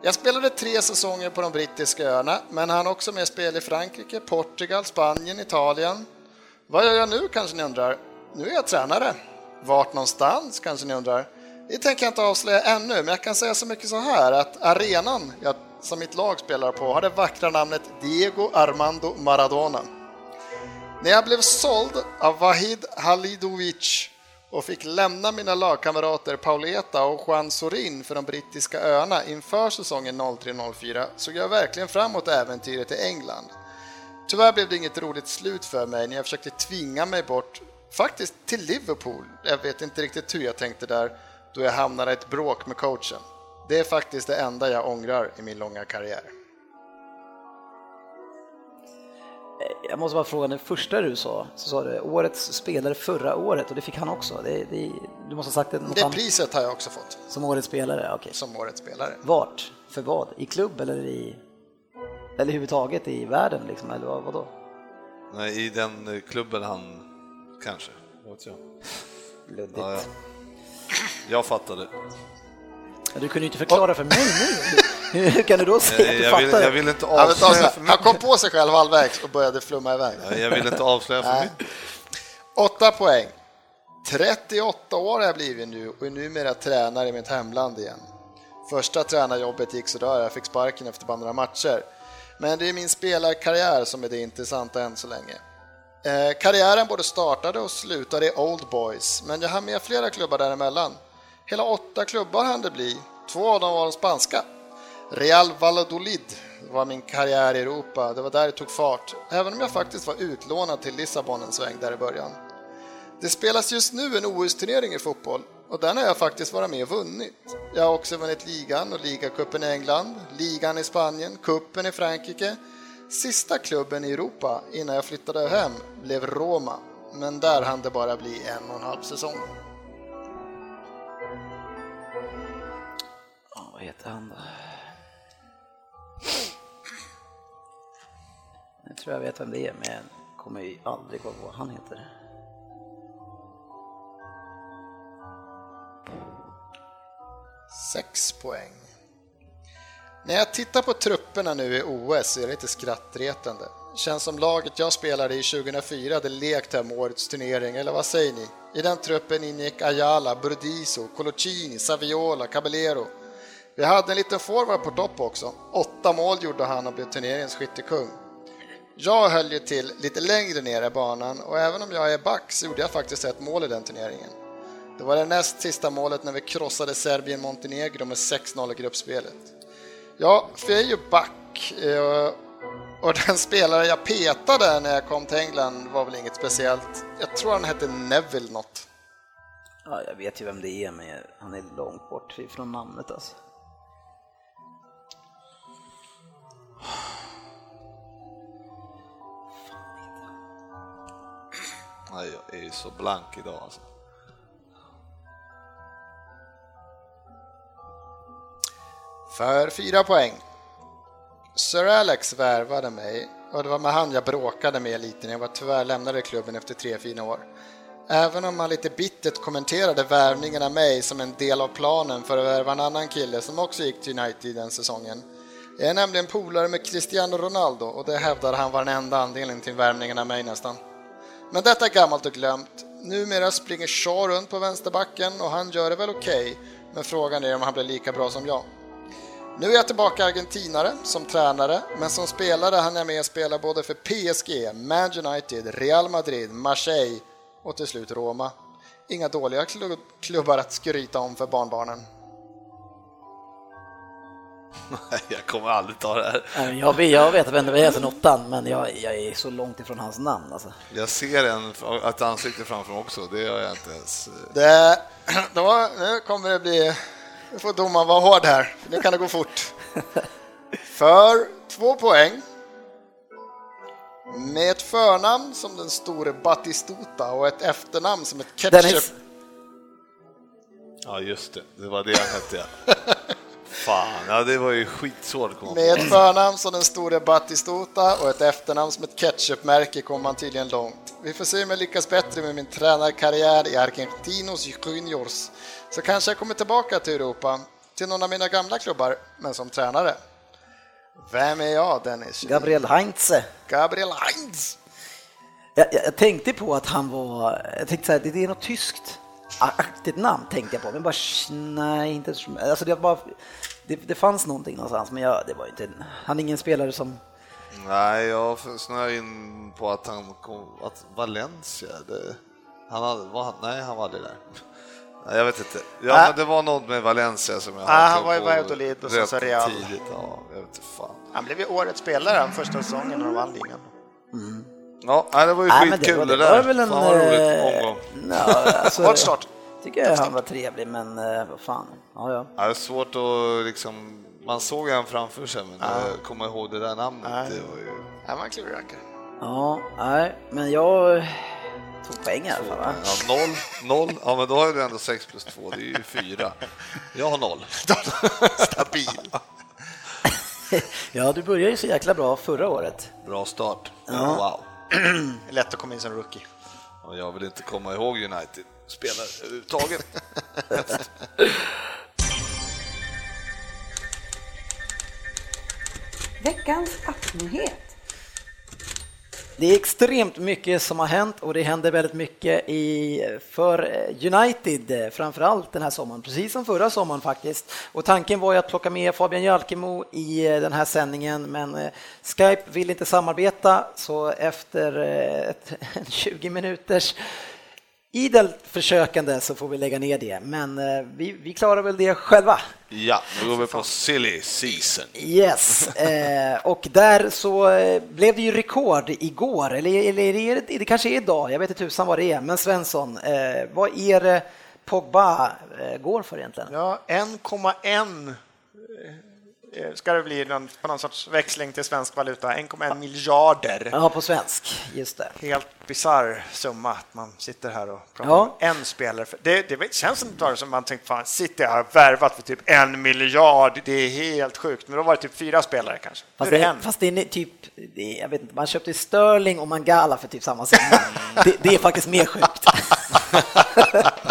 S4: Jag spelade tre säsonger på de brittiska öarna, men han också med spel i Frankrike, Portugal, Spanien, Italien. Vad gör jag nu kanske ni undrar? Nu är jag tränare. Vart någonstans kanske ni undrar? Det tänker jag inte avslöja ännu, men jag kan säga så mycket så här att arenan jag, som mitt lag spelar på har det vackra namnet Diego Armando Maradona. När jag blev såld av Vahid Halidovic och fick lämna mina lagkamrater Pauleta och Juan Sorin för de brittiska öarna inför säsongen 03-04 såg jag verkligen fram emot äventyret i England. Tyvärr blev det inget roligt slut för mig när jag försökte tvinga mig bort, faktiskt till Liverpool. Jag vet inte riktigt hur jag tänkte där, då jag hamnade i ett bråk med coachen. Det är faktiskt det enda jag ångrar i min långa karriär.
S3: Jag måste bara fråga, det första du sa, så sa du årets spelare förra året och det fick han också. Det, det, du måste ha sagt det något
S4: Det priset har jag också fått.
S3: Som årets spelare? Okej. Okay.
S4: Som årets spelare.
S3: Vart? För vad? I klubb eller i... Eller överhuvudtaget i världen liksom, eller vad, vadå?
S5: Nej, i den klubben han kanske, vad vet jag.
S3: Luddigt. Ja, ja.
S5: Jag fattade.
S3: Du kunde ju inte förklara för mig nu. Hur kan du då säga att du
S5: jag
S3: fattar?
S5: jag vill inte avslöja för
S4: Han kom på sig själv halvvägs och började flumma iväg.
S5: Jag vill inte avslöja för mycket.
S4: Åtta poäng. 38 år har jag blivit nu och är numera tränare i mitt hemland igen. Första tränarjobbet gick sådär, jag fick sparken efter bara några matcher. Men det är min spelarkarriär som är det intressanta än så länge. Eh, karriären både startade och slutade i Old Boys, men jag har med flera klubbar däremellan. Hela åtta klubbar hann det bli, två av dem var de spanska. Real Valladolid var min karriär i Europa, det var där det tog fart, även om jag faktiskt var utlånad till Lissabon en sväng där i början. Det spelas just nu en OS-turnering i fotboll och den har jag faktiskt varit med och vunnit. Jag har också vunnit ligan och ligacupen i England, ligan i Spanien, kuppen i Frankrike. Sista klubben i Europa innan jag flyttade hem blev Roma, men där hann det bara bli en och en halv säsong.
S3: Vad heter han då? Jag tror jag vet vem det är, men jag kommer ju aldrig ihåg vad han heter.
S4: Sex poäng. När jag tittar på trupperna nu i OS är det lite skrattretande. Känns som laget jag spelade i 2004 hade lekt hem årets turnering, eller vad säger ni? I den truppen ingick Ayala, Burdiso, Colocini, Saviola, Caballero. Vi hade en liten forward på topp också. Åtta mål gjorde han och blev turneringens skyttekung. Jag höll ju till lite längre ner i banan och även om jag är back så gjorde jag faktiskt ett mål i den turneringen. Det var det näst sista målet när vi krossade Serbien-Montenegro med 6-0 i gruppspelet. Ja, för jag är ju back eh, och den spelare jag petade när jag kom till England var väl inget speciellt. Jag tror han hette Neville något.
S3: Ja, jag vet ju vem det är, men han är långt bort ifrån namnet alltså.
S5: Nej, jag är så blank idag alltså.
S4: För fyra poäng. Sir Alex värvade mig och det var med han jag bråkade med lite när jag var tyvärr lämnade klubben efter tre fina år. Även om han lite bittert kommenterade värvningen av mig som en del av planen för att värva en annan kille som också gick till United den säsongen. Jag är nämligen polare med Cristiano Ronaldo och det hävdar han var den enda anledningen till värmningen av mig nästan. Men detta är gammalt och glömt. Numera springer Shaw runt på vänsterbacken och han gör det väl okej, okay, men frågan är om han blir lika bra som jag. Nu är jag tillbaka argentinare som tränare, men som spelare hann jag med att spela både för PSG, Man United, Real Madrid, Marseille och till slut Roma. Inga dåliga klubbar att skryta om för barnbarnen.
S5: jag kommer aldrig ta det
S3: här. Jag, jag vet vem det är sen åttan, men jag, jag, är så långt ifrån hans namn. Alltså.
S5: Jag ser en, ett ansikte framför mig också, det gör jag inte ens.
S4: Det, då, nu kommer det bli... Nu får domaren vara hård här, nu kan det gå fort. För två poäng med ett förnamn som den store Batistuta och ett efternamn som ett ketchup. Dennis.
S5: Ja, just det. Det var det han hette, ja. Fan, ja, det var ju skitsvårt.
S4: Med ett förnamn som den store Batistuta och ett efternamn som ett ketchupmärke kommer man tydligen långt. Vi får se om jag lyckas bättre med min tränarkarriär i Argentinos Juniors. Så kanske jag kommer tillbaka till Europa, till någon av mina gamla klubbar, men som tränare. Vem är jag, Dennis?
S3: Gabriel Heinze.
S4: Gabriel Heinz.
S3: Jag, jag, tänkte på att han var, jag tänkte så här, det är något tyskt aktigt namn tänkte jag på, men bara nej, inte alltså det, bara, det, det fanns någonting någonstans, men jag, det var inte, han är ingen spelare som
S5: Nej, jag snöade in på att han kom, att Valencia, det, han hade, var, nej han var aldrig där. Nej, jag vet inte. Ja, äh. men det var något med Valencia som jag
S4: äh, Han var i Valladolid och så, så Real.
S5: Tidigt, ja, jag vet inte fan.
S4: Han blev ju årets spelare första säsongen när de vann ligan.
S5: Mm. Ja, det var ju skitkul det, var, det, där. Var väl en, fan vad roligt eh, omgång.
S3: No, alltså,
S4: start.
S3: Tycker jag han var trevlig, men uh, vad fan. Ja, ja.
S5: ja, det är svårt att liksom, man såg han framför sig, men ja. jag kommer ihåg det där namnet. Ja. Det var ju...
S4: Han var en klurig rackare.
S3: Ja, nej, men jag tog poäng i alla fall. Va?
S5: Ja, noll, noll, ja men då har du ändå 6 plus 2, det är ju 4. Jag har noll.
S4: Stabil.
S3: ja, du började ju så jäkla bra förra året.
S5: Bra start.
S3: Ja.
S5: Wow.
S4: Lätt att komma in som rookie.
S5: Och jag vill inte komma ihåg United spelare överhuvudtaget.
S1: Veckans appnyhet.
S3: Det är extremt mycket som har hänt och det händer väldigt mycket i, för United, framförallt den här sommaren, precis som förra sommaren faktiskt. Och tanken var ju att plocka med Fabian Jalkemo i den här sändningen, men eh, Skype vill inte samarbeta, så efter eh, ett, 20 minuters idelt försökande så får vi lägga ner det, men eh, vi, vi klarar väl det själva.
S5: Ja, nu går vi på silly season.
S3: Yes, eh, och där så eh, blev det ju rekord igår, eller, eller är det, det kanske är idag, jag vet inte tusan vad det är, men Svensson, eh, vad är det Pogba eh, går för egentligen?
S4: Ja, 1,1 Eh, ska det bli någon, på någon sorts växling till svensk valuta, 1,1 miljarder.
S3: Ja, på svensk, just det.
S4: Helt bisarr summa att man sitter här och pratar ja. om en spelare. Det, det känns som det som man tänkt, fan, City har värvat för typ en miljard, det är helt sjukt. Men då var det typ fyra spelare kanske.
S3: Fast det, är, fast det är typ, det jag vet inte, man köpte Sterling och Mangala för typ samma summa. det, det är faktiskt mer sjukt.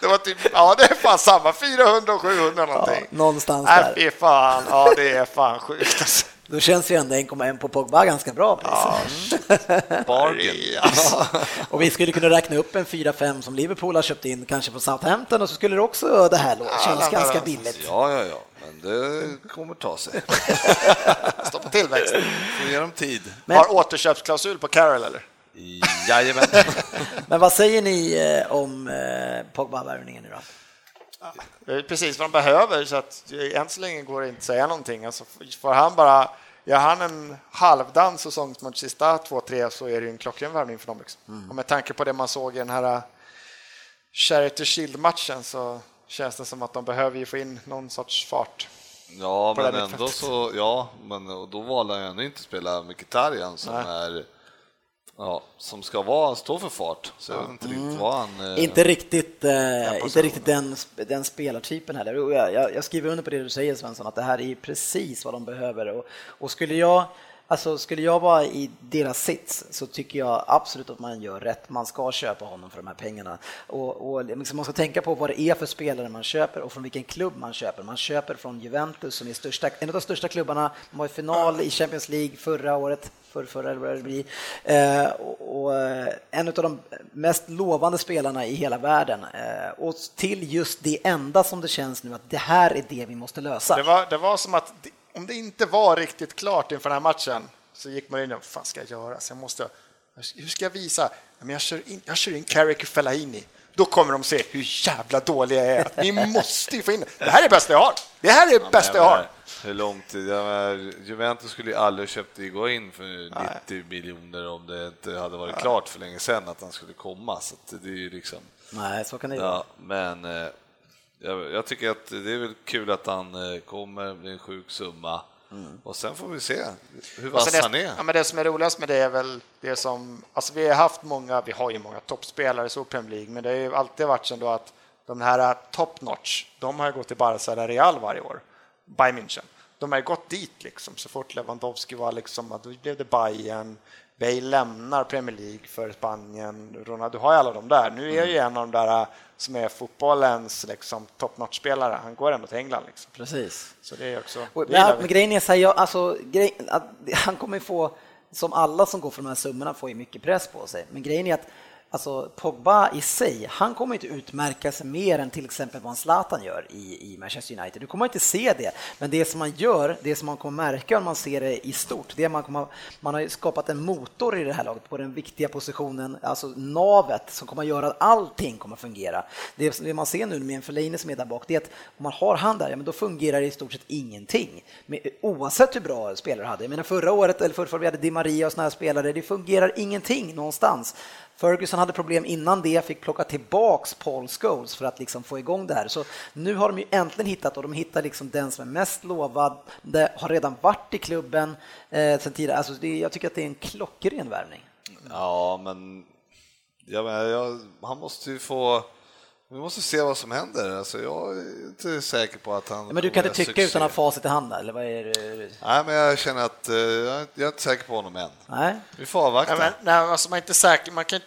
S4: det var typ, ja det är fan samma, 400 och 700 någonting.
S3: Ja, någonstans äh, där.
S4: Fy fan, ja det är fan sjukt. Alltså.
S3: Då känns ju ändå 1,1 på Pogba ganska bra.
S4: Ja.
S5: Bargain.
S3: Alltså. och vi skulle kunna räkna upp en 4-5 som Liverpool har köpt in, kanske på Southampton, och så skulle det också det här låta. känns ja, ganska billigt.
S5: Ja, ja, ja, men det kommer ta sig.
S4: Stoppa tillväxten.
S5: Får ge dem tid.
S4: Men... Har återköpsklausul på Carroll eller?
S5: Jajamän.
S3: Men vad säger ni eh, om eh, Pogba-värvningen nu då?
S4: Det är precis vad de behöver, så att än så länge går det inte att säga någonting. Alltså, får han bara, gör han en halvdan säsongsmatch sista två, tre så är det en klockren värvning för dem. Liksom. Mm. Och med tanke på det man såg i den här eh, Charity Shield-matchen så känns det som att de behöver ju få in någon sorts fart.
S5: Ja, men ändå så, ja, men då valde han ju ändå inte spela Mkhitaryan som Nej. är Ja, som ska vara, stå för fart. Så jag vet inte riktigt mm. vad han...
S3: Eh... Inte riktigt, eh, inte riktigt den, den spelartypen heller. Jag, jag, jag, skriver under på det du säger Svensson, att det här är precis vad de behöver. Och, och skulle jag Alltså skulle jag vara i deras sits så tycker jag absolut att man gör rätt. Man ska köpa honom för de här pengarna. Och, och liksom man ska tänka på vad det är för spelare man köper och från vilken klubb man köper. Man köper från Juventus som är största, en av de största klubbarna. De var i final i Champions League förra året, för, förra eller vad det blir. Eh, och, och, eh, en av de mest lovande spelarna i hela världen. Eh, och till just det enda som det känns nu att det här är det vi måste lösa.
S4: Det var, det var som att om det inte var riktigt klart inför den här matchen så gick man in och vad fan ska jag göra? Så jag måste, hur ska jag visa? Men jag kör in, jag kör in Carrick Fellaini. Då kommer de se hur jävla dåliga jag är. Vi måste ju få in det. här är det bästa jag har. Det här är det bästa jag har.
S5: Hur lång tid? Juventus skulle ju aldrig köpt gå in för 90 Nej. miljoner om det inte hade varit Nej. klart för länge sedan att han skulle komma. Så det är ju liksom...
S3: Nej, så kan det
S5: ja, Men eh, jag, jag, tycker att det är väl kul att han eh, kommer, är en sjuk summa. Mm. Och sen får vi se hur vass han är.
S4: Ja, men det som är roligast med det är väl det som, alltså vi har haft många, vi har ju många toppspelare i Premier League, men det har ju alltid varit så då att de här top notch, de har ju gått till Barca eller Real varje år, Bayern München. De har ju gått dit liksom så fort Lewandowski var liksom, då blev det Bayern, Bale lämnar Premier League för Spanien, Ronaldo, du har ju alla de där. Nu är ju en av de där som är fotbollens liksom, top notch-spelare, han går ändå till England. Liksom.
S3: Precis.
S4: Så det är också,
S3: det men, grejen är så här, jag, alltså, grej, att, han kommer få, som alla som går för de här summorna får ju mycket press på sig, men grejen är att Alltså Pogba i sig, han kommer inte utmärka sig mer än till exempel vad Zlatan gör i, i Manchester United. Du kommer inte se det, men det som man gör, det som man kommer märka om man ser det i stort, det är att man, kommer, man har skapat en motor i det här laget på den viktiga positionen, alltså navet som kommer att göra att allting kommer att fungera. Det, det man ser nu med en Fellaini som är där bak, det är att om man har han där, ja, men då fungerar det i stort sett ingenting. Men, oavsett hur bra spelare hade. Jag menar förra året, eller förra, förra vi hade Di Maria och sådana här spelare, det fungerar ingenting någonstans. Ferguson hade problem innan det, fick plocka tillbaks Paul Scholes för att liksom få igång det här. Så nu har de ju äntligen hittat och de hittar liksom den som är mest lovad, det har redan varit i klubben eh, sen tidigare. Alltså det, jag tycker att det är en klockren värvning.
S5: Ja, men ja, jag, han måste ju få vi måste se vad som händer. Alltså, jag är inte säker på att han...
S3: Men du kan inte tycka succé. utan att ha facit i hand? Eller vad är det?
S5: Nej, men jag känner att uh, jag är inte säker på honom än.
S3: Nej.
S5: Vi får avvakta.
S4: Nej, men, nej, alltså, man är inte säker. Man kan,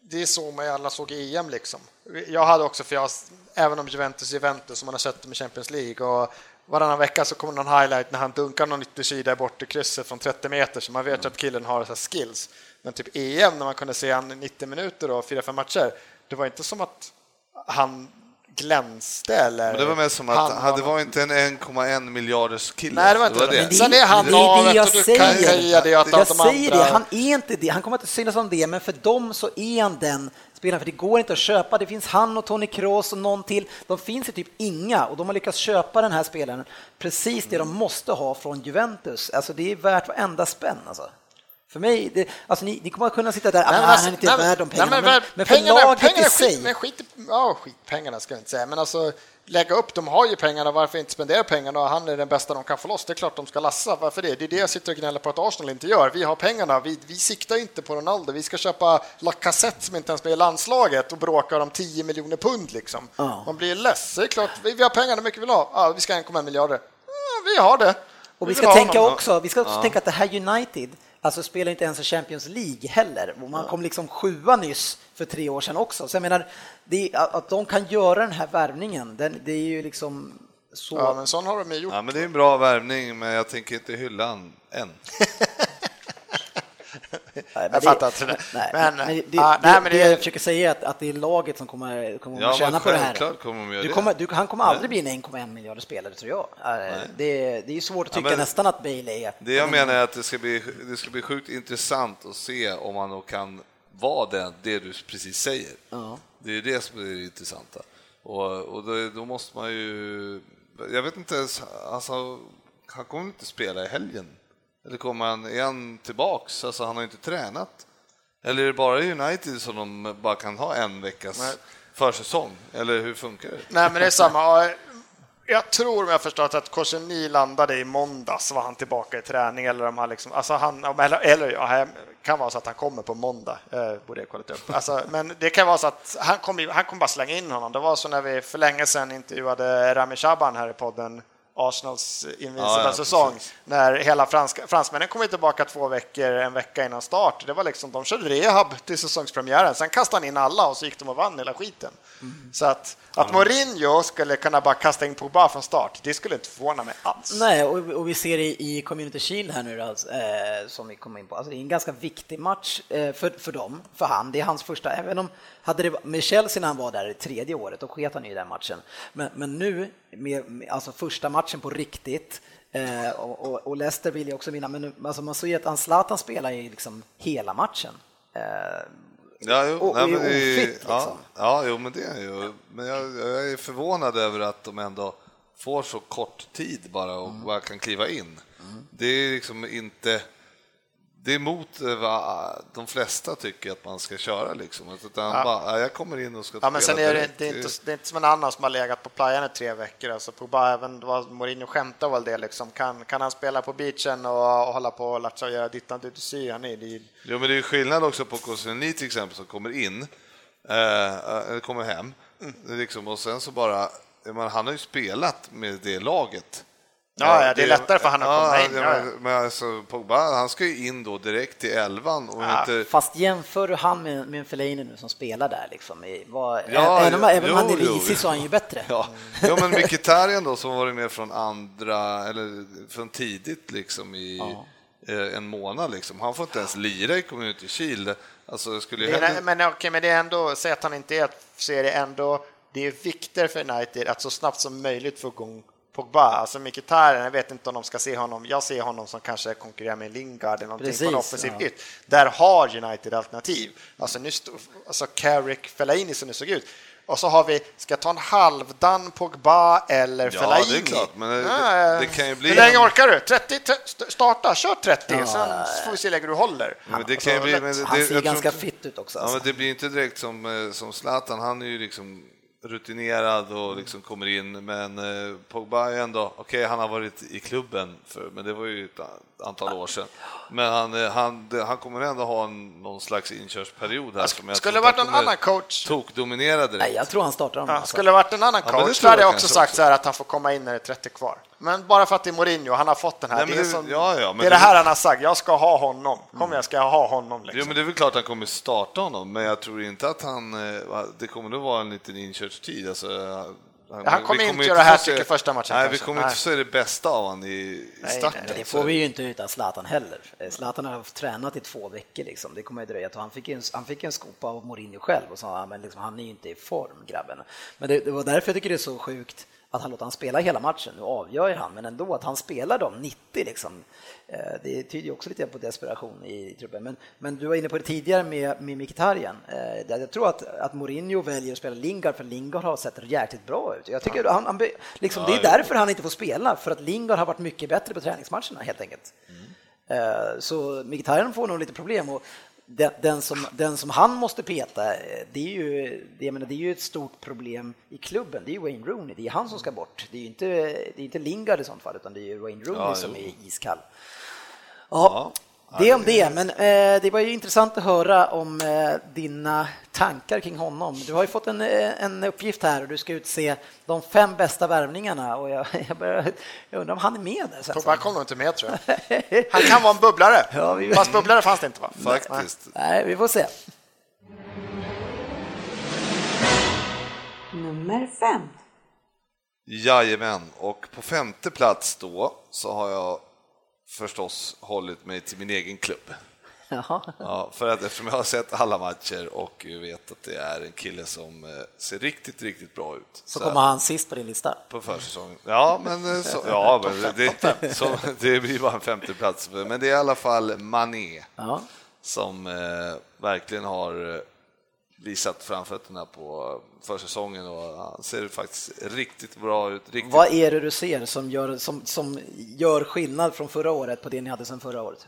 S4: det är så man alla såg i EM. Liksom. Jag hade också, för jag, även om Juventus Juventus, som man har sett med Champions League, och varannan vecka så kommer någon highlight när han dunkar någon yttersida bort i krysset från 30 meter, så man vet mm. att killen har så skills. Men typ EM, när man kunde se han 90 minuter och 4-5 matcher, det var inte som att han glänste eller?
S5: Men det var mest som att han, det var inte en 1,1 miljarders kille.
S4: Nej, det var inte det. Var det. Sen är han navet och du kan höja det
S3: att Jag de säger andra... det, han är inte det. Han kommer inte synas som det, men för dem så är han den spelaren, för det går inte att köpa. Det finns han och Tony Kroos och någon till. De finns i typ inga och de har lyckats köpa den här spelaren precis det de måste ha från Juventus. Alltså det är värt varenda spänn alltså. För mig, det, alltså ni, ni, kommer att kunna sitta där, men, ah, alltså, han är inte nej, värd de pengarna, nej, men, men, men för pengarna, laget pengarna, i sig. Skit,
S4: men skit, ja, skit pengarna ska jag inte säga, men alltså lägga upp, de har ju pengarna, varför inte spendera pengarna och han är den bästa de kan få loss, det är klart de ska lassa, varför det? Det är det jag sitter och gnäller på att Arsenal inte gör, vi har pengarna, vi, vi siktar inte på Ronaldo, vi ska köpa Lacazette som inte ens med i landslaget och bråkar om 10 miljoner pund liksom. Oh. Man blir less, det är klart, vi, vi har pengarna, hur mycket vill vi ha? Ja, vi ska ha 1,1 miljarder. Ja, vi har det.
S3: Och vi, vi ska tänka också, vi ska också ja. tänka att det här United, Alltså spelar inte ens i Champions League heller. Man kom liksom sjua nyss för tre år sedan också. Så jag menar, det, att de kan göra den här värvningen, den, det är ju liksom så...
S4: Ja, men sån har de ju gjort.
S5: Ja, men det är en bra värvning, men jag tänker inte hylla han än.
S3: Nej, jag fattar inte det. Nej, men, men det, ah, det, nej, men det, jag försöker säga är att, att det är laget som kommer, kommer ja, tjäna på det här.
S5: Kommer
S3: du kommer, du, han kommer aldrig bli en 1,1 miljarder spelare, tror jag. Det, det är svårt att tycka ja, nästan att Bale är...
S5: Det jag menar är att det ska, bli, det ska bli sjukt intressant att se om han kan vara det, det du precis säger. Ja. Det är det som är det intressanta. Och, och då, då måste man ju... Jag vet inte ens, alltså, han kommer inte spela i helgen. Eller kommer han, är han tillbaks? Alltså han har inte tränat. Eller är det bara United som de bara kan ha en veckas Nej. försäsong? Eller hur funkar det?
S4: Nej, men det är samma. Jag tror, om jag förstått att Korseni landade i måndags, var han tillbaka i träning eller om han liksom, alltså han, eller, eller ja, kan vara så att han kommer på måndag, eh, borde jag kollat upp. Alltså, men det kan vara så att han kommer, han kommer bara slänga in honom. Det var så när vi för länge sedan intervjuade Rami Shaban här i podden Arsenals invincible ja, säsong precis. när hela franska, fransmännen kom tillbaka två veckor, en vecka innan start. Det var liksom, de körde rehab till säsongspremiären, sen kastade han in alla och så gick de och vann hela skiten. Mm. Så att, att Mourinho skulle kunna bara kasta in Pogba från start, det skulle inte förvåna mig alls.
S3: Nej, och, och vi ser i, i Community Shield här nu alltså, eh, som vi kommer in på, alltså, det är en ganska viktig match eh, för, för dem, för han. Det är hans första, även om hade det med Chelsea när han var där i tredje året, då sket han ju den matchen. Men, men nu, med, alltså första matchen på riktigt, eh, och, och, och, Leicester vill ju också vinna, men alltså man såg ju att Zlatan spelar ju liksom hela matchen. Eh,
S5: Ja, jo, och, nej, men det, ofit, liksom. ja, ja, jo, men det är ju. Men jag, jag, är förvånad över att de ändå får så kort tid bara och mm. bara kan kliva in. Mm. Det är liksom inte det är emot eh, vad de flesta tycker att man ska köra. Liksom. Utan ja. bara, jag kommer in och ska
S4: ja, men sen är det, det, är inte, det är inte som en annan som har legat på playan i tre veckor. Alltså på bara, även vad Mourinho skämtar väl det. Liksom. Kan, kan han spela på beachen och, och hålla på och latcha och göra dittan dit sy han är det
S5: Jo, men det är skillnad också på Koscielny till exempel som kommer in, eh, kommer hem, mm. liksom, och sen så bara, man, han har ju spelat med det laget
S4: Ja, ja, det är lättare för honom att komma in.
S5: Ja, men, men alltså, Pogba, han ska ju in då direkt till elvan. Och ja, inte...
S3: Fast jämför du han med, med Fellaini nu som spelar där, liksom, var, ja, även, ja, även om han är risig så är han ju bättre.
S5: Ja, ja men Mkhitaryan då som varit med från andra, eller från tidigt liksom i ja. Eh, en månad, liksom. han får inte ens lira i Community Shield. Alltså, skulle
S4: det, hellre... men, okay, men det är ändå, säg att han inte är, så är det ändå, det är viktigare för United att så snabbt som möjligt få igång Pogba, alltså Mkhitaryan, jag vet inte om de ska se honom, jag ser honom som kanske konkurrerar med Lingard eller någonting Precis, på en offensiv ja. Där har United alternativ. Alltså, nu alltså Carrick, Fellaini som det såg ut. Och så har vi, ska jag ta en halvdan Pogba eller ja, Fellaini?
S5: Ja, det är klart, men det, det, det kan ju bli...
S4: Hur länge orkar du? 30, starta, kör 30, ja. sen får vi se hur länge du håller.
S5: Men det kan bli, men
S3: han ser ganska fitt ut också.
S5: Ja, men det blir inte direkt som, eh, som Zlatan, han är ju liksom rutinerad och liksom kommer in, men eh, Pogba är ändå, okej okay, han har varit i klubben, för, men det var ju ett antal år sedan. Men han, eh, han, han kommer ändå ha en, någon slags inkörsperiod här
S4: som jag Skulle det varit någon annan coach?
S5: Tokdominera direkt.
S3: Nej, jag tror han startar honom.
S4: Ja, alltså. Skulle det varit en annan coach ja, hade jag också sagt också. så här att han får komma in när det är 30 kvar. Men bara för att det är Mourinho, han har fått den här. Nej, det, är som, ja, ja, det är det här han har sagt, jag ska ha honom. Kom mm. jag ska ha honom. Liksom.
S5: Jo, men det är väl klart att han kommer starta honom, men jag tror inte att han, eh, det kommer nog vara en liten inkörstid. Alltså,
S4: han, han kommer inte göra hattrick i första matchen.
S5: Nej, vi kommer nej. inte se det bästa av honom i starten.
S3: Nej, det får vi ju inte utan Zlatan heller. Zlatan har tränat i två veckor, liksom. det kommer att dröja. Han fick, en, han fick en skopa av Mourinho själv och sa att liksom, han är inte i form, grabben. Men det, det var därför jag tycker det är så sjukt att han låter han spela hela matchen. Nu avgör ju han, men ändå att han spelar dem 90 liksom. Eh, det tyder ju också lite på desperation i truppen. Men, men du var inne på det tidigare med, med Mkhitaryan. Eh, jag tror att, att Mourinho väljer att spela Lingard, för Lingard har sett jäkligt bra ut. Jag tycker han, han liksom, det är därför han inte får spela, för att Lingard har varit mycket bättre på träningsmatcherna helt enkelt. Mm. Eh, så Mkhitaryan får nog lite problem. Och den, den, som, den som han måste peta, det är, ju, det, menar, det är ju ett stort problem i klubben. Det är ju Wayne Rooney, det är han som ska bort. Det är ju inte, det är inte Lingard i sånt fall, utan det är ju Wayne Rooney ja, som är iskall. Ja, det om det, men eh, det var ju intressant att höra om eh, dina tankar kring honom. Du har ju fått en, eh, en uppgift här och du ska utse de fem bästa värvningarna och jag, jag, börjar, jag undrar om han är med där?
S4: Tobbe kommer inte med tror jag. Han kan vara en bubblare, ja, vi... fast bubblare fanns det inte va?
S5: Faktiskt.
S3: Nej, vi får se. Nummer fem.
S5: Jajamän, och på femte plats då så har jag förstås hållit mig till min egen klubb. Ja, för att eftersom jag har sett alla matcher och vet att det är en kille som eh, ser riktigt, riktigt bra ut.
S3: Så, så kommer han sist på din lista?
S5: På försäsongen. Ja, men, eh, så, ja, men det, så, det blir bara en femte plats. Men det är i alla fall Mané ja. som eh, verkligen har visat framfötterna på försäsongen och han ser faktiskt riktigt bra ut. Riktigt...
S3: Vad är det du ser som gör, som, som gör skillnad från förra året på det ni hade sedan förra året?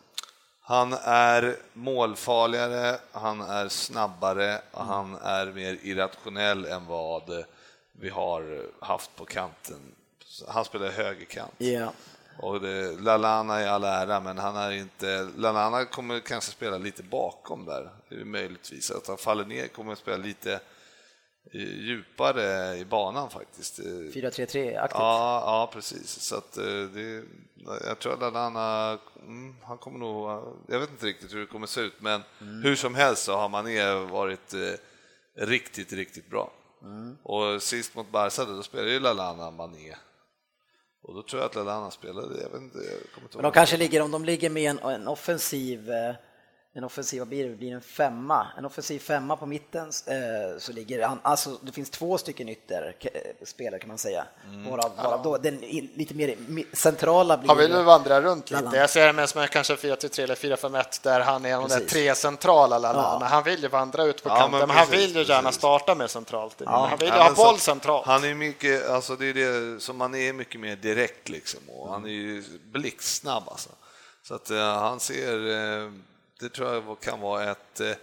S5: Han är målfarligare, han är snabbare, mm. han är mer irrationell än vad vi har haft på kanten. Han spelar högerkant.
S3: Yeah.
S5: Och det, Lalana i all ära, men han är inte... Lalana kommer kanske spela lite bakom där, möjligtvis. Att han faller ner kommer att spela lite djupare i banan faktiskt.
S3: 4-3-3-aktigt?
S5: Ja, ja, precis. Så att det, jag tror att Lalana, mm, han kommer nog... Jag vet inte riktigt hur det kommer se ut, men mm. hur som helst så har Mané varit riktigt, riktigt bra. Mm. Och sist mot Barca då spelade ju Lalana Mané. Och då tror jag att Lalana spelade, jag vet inte, jag kommer inte
S3: Men de kanske ligger, om de ligger med en, en offensiv eh, en offensiv, vad blir en femma, en offensiv femma på mitten eh, så ligger han, alltså det finns två stycken ytterspelare kan man säga. Mm. Varav, varav då, den lite mer centrala blir...
S4: Han vill vandra runt lite. Jag ser det mer som kanske 4-3 eller 4-5-1 där han är de där tre centrala Lallana. Ja. Han vill ju vandra ut på ja, kanten, men, men han vill ju gärna precis. starta med centralt. Ja. Han vill ju ha boll centralt.
S5: Han är mycket, alltså det är det som man är mycket mer direkt liksom och han är ju blixtsnabb alltså. Så att uh, han ser uh, det tror jag kan vara ett, eh,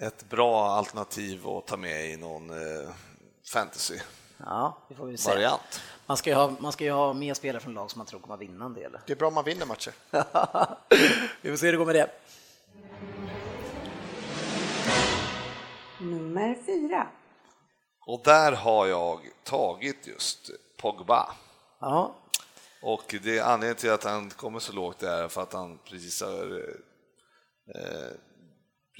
S5: ett bra alternativ att ta med i någon eh, fantasy
S3: ja, det får vi se. variant. Man ska, ju ha, man ska ju ha mer spelare från lag som man tror kommer vinna en del.
S4: Det är bra om man vinner matcher.
S3: vi får se hur det går med det.
S1: Nummer fyra.
S5: Och där har jag tagit just Pogba.
S3: Ja.
S5: Och det är anledningen till att han kommer så lågt är för att han precis har Eh,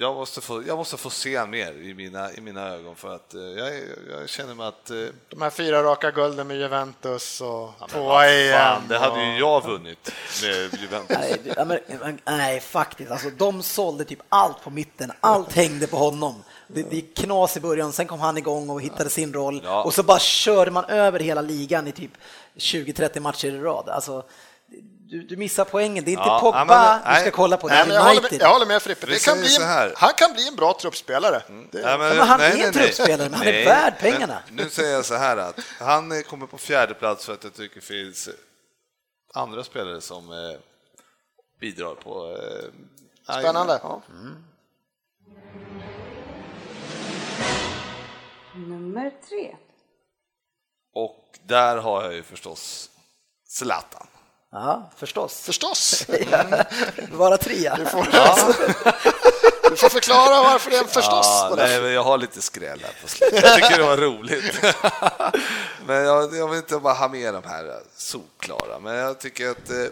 S5: jag måste, få, jag måste få se mer i mina, i mina ögon för att eh, jag, jag känner mig att... Eh,
S4: De här fyra raka gulden med Juventus och ja, tvåa EM.
S5: Det hade ju jag vunnit med Juventus.
S3: Nej, men, nej, faktiskt. Alltså, de sålde typ allt på mitten. Allt hängde på honom. Det, det gick knas i början, sen kom han igång och hittade sin roll ja. och så bara körde man över hela ligan i typ 20-30 matcher i rad. Alltså, du, du missar poängen. Det är inte ja, Pogba men, du ska kolla på.
S4: Nej, jag, håller med, jag håller med Frippe. Det kan bli en, han kan bli en bra truppspelare. Mm.
S3: Det, ja, men, han nej, är en truppspelare, men han är värd pengarna.
S5: nu säger jag så här att han kommer på fjärde plats för att jag tycker det finns andra spelare som eh, bidrar på...
S4: Eh, Spännande. Ja. Mm.
S1: Nummer tre.
S5: Och där har jag ju förstås Zlatan.
S3: Ja, förstås.
S4: Förstås!
S3: Vara trea.
S4: Du får, ja. du får förklara varför det är en förstås.
S5: Ja, nej, men jag har lite skräll här på slutet. Jag tycker det var roligt. men jag, jag vill inte bara ha med de här solklara, men jag tycker att eh,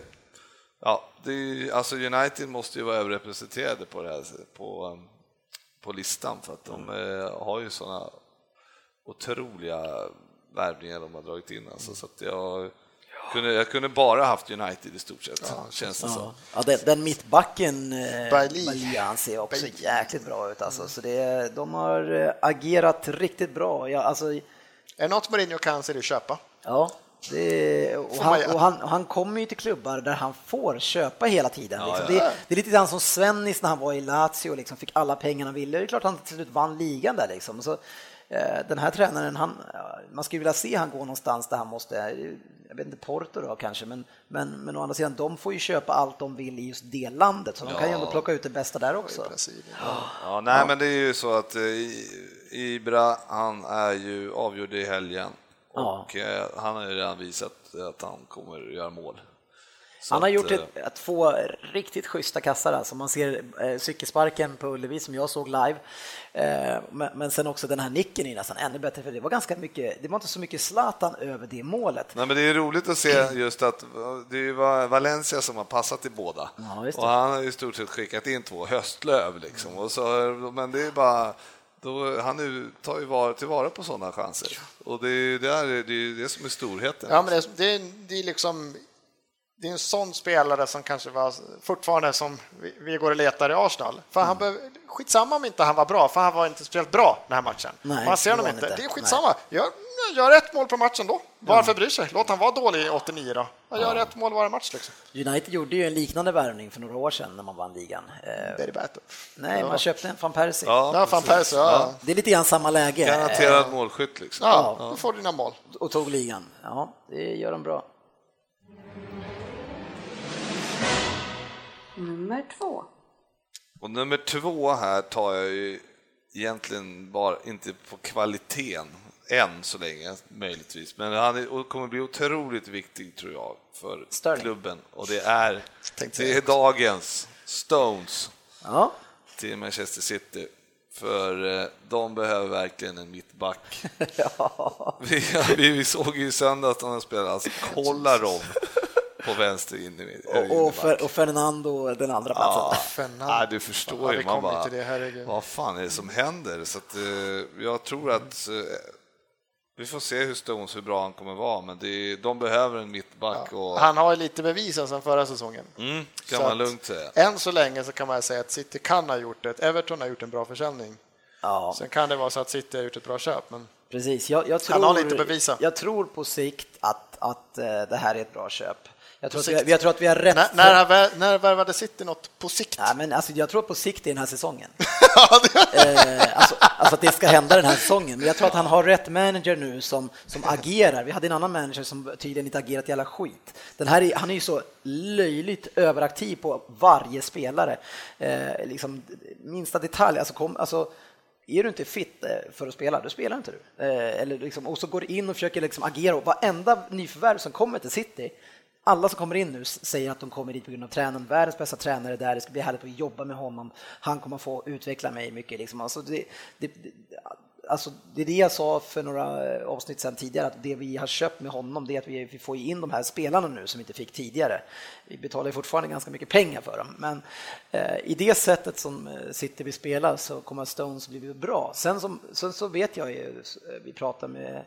S5: ja, det är, alltså United måste ju vara överrepresenterade på, det här, på, på listan för att de eh, har ju sådana otroliga värvningar de har dragit in. Alltså, så att jag kunde, jag kunde bara haft United i stort sett, ja. känns det ja.
S3: så. Ja, den, den mittbacken, eh, han ser också Bailly. jäkligt bra ut. Alltså. Så det, de har eh, agerat riktigt bra. Ja, alltså, är
S4: det något Mourinho kan så är det köpa.
S3: Ja, det, och, han, och han, han, kommer ju till klubbar där han får köpa hela tiden. Liksom. Ja, ja. Det, det, är lite grann som Svennis när han var i Lazio och liksom fick alla pengar han ville. Det är klart han till slut vann ligan där. Liksom. Så, den här tränaren, han, man skulle vilja se han gå någonstans där han måste jag vet inte, Porto då kanske, men, men, men å andra sidan, de får ju köpa allt de vill i just det landet, så de ja. kan ju ändå plocka ut det bästa där också.
S5: Ja. ja, nej, men det är ju så att eh, Ibra, han är ju avgjord i helgen och eh, han har ju redan visat att han kommer göra mål.
S3: Så han har gjort ett, eh, två riktigt schyssta kassar, alltså man ser eh, cykelsparken på Ullevi som jag såg live, eh, men, men, sen också den här nicken är nästan ännu bättre för det var ganska mycket, det var inte så mycket Zlatan över det målet.
S5: Nej, men det är roligt att se just att det var Valencia som har passat i båda ja, och han har i stort sett skickat in två höstlöv liksom, och så, men det är bara då, han tar ju var, tillvara på sådana chanser. Och det är det, är, det, är det som är storheten.
S4: Ja, men det, det, det är liksom det är en sån spelare som kanske var fortfarande som vi, går och letar i Arsenal. För han mm. behöver, skitsamma om inte han var bra, för han var inte speciellt bra den här matchen. Nej, Man ser honom inte. inte. Det är skitsamma. Gör, gör ett mål på matchen då. Varför bryr sig? Låt han vara dålig i 89 då. Jag gör ja. ett mål varje match. Liksom.
S3: United gjorde ju en liknande värvning för några år sedan när man vann ligan.
S4: Berry Battle.
S3: Nej, man köpte en van Persie.
S4: Ja, ja, van Persie, ja.
S3: Det är lite grann samma läge.
S5: Garanterad målskytt liksom.
S4: Ja, ja, du får dina mål.
S3: Och tog ligan. Ja, det gör de bra.
S1: Nummer två.
S5: Och nummer två här tar jag ju egentligen bara inte på kvaliteten än så länge, möjligtvis. Men han är, kommer bli otroligt viktig, tror jag, för Sterling. klubben. Och det är, det är dagens Stones ja. till Manchester City. För eh, de behöver verkligen en mittback. ja. vi, vi, såg ju i söndags när de spelade, alltså kolla dem på vänster in i
S3: och, och, för, och Fernando den andra
S5: platsen. Ja, du förstår ju, man bara, vad fan är det som händer? Så att, eh, jag tror att eh, vi får se hur Stones, hur bra han kommer vara, men det, de behöver en mittback. Ja. Och...
S4: Han har lite bevisat sedan förra säsongen.
S5: Mm, kan så man lugnt säga.
S4: Än så länge så kan man säga att City kan ha gjort det. Everton har gjort en bra försäljning. Ja. Sen kan det vara så att City har gjort ett bra köp. Men...
S3: Precis, jag, jag tror, han har lite bevisa. Jag tror på sikt att, att eh, det här är ett bra köp. Jag tror, vi, jag tror, att vi, har rätt.
S4: När, när, när värvade City något på sikt?
S3: Ja, men alltså, jag tror på sikt i den här säsongen. eh, alltså, alltså, att det ska hända den här säsongen. Men jag tror att han har rätt manager nu som, som agerar. Vi hade en annan manager som tydligen inte agerat jävla skit. Den här är, han är ju så löjligt överaktiv på varje spelare. Eh, liksom, minsta detalj. Alltså, kom, alltså, är du inte fit eh, för att spela, då spelar inte du. Eh, eller liksom, och så går du in och försöker liksom agera. Och varenda nyförvärv som kommer till City alla som kommer in nu säger att de kommer dit på grund av tränaren, världens bästa tränare där, det ska bli härligt att jobba med honom, han kommer få utveckla mig mycket. Liksom. Alltså det, det, alltså det är det jag sa för några eh, avsnitt sedan tidigare, att det vi har köpt med honom det är att vi får in de här spelarna nu som vi inte fick tidigare. Vi betalar fortfarande ganska mycket pengar för dem, men eh, i det sättet som eh, City vill spela så kommer Stones bli bra. Sen, som, sen så vet jag ju, vi pratade med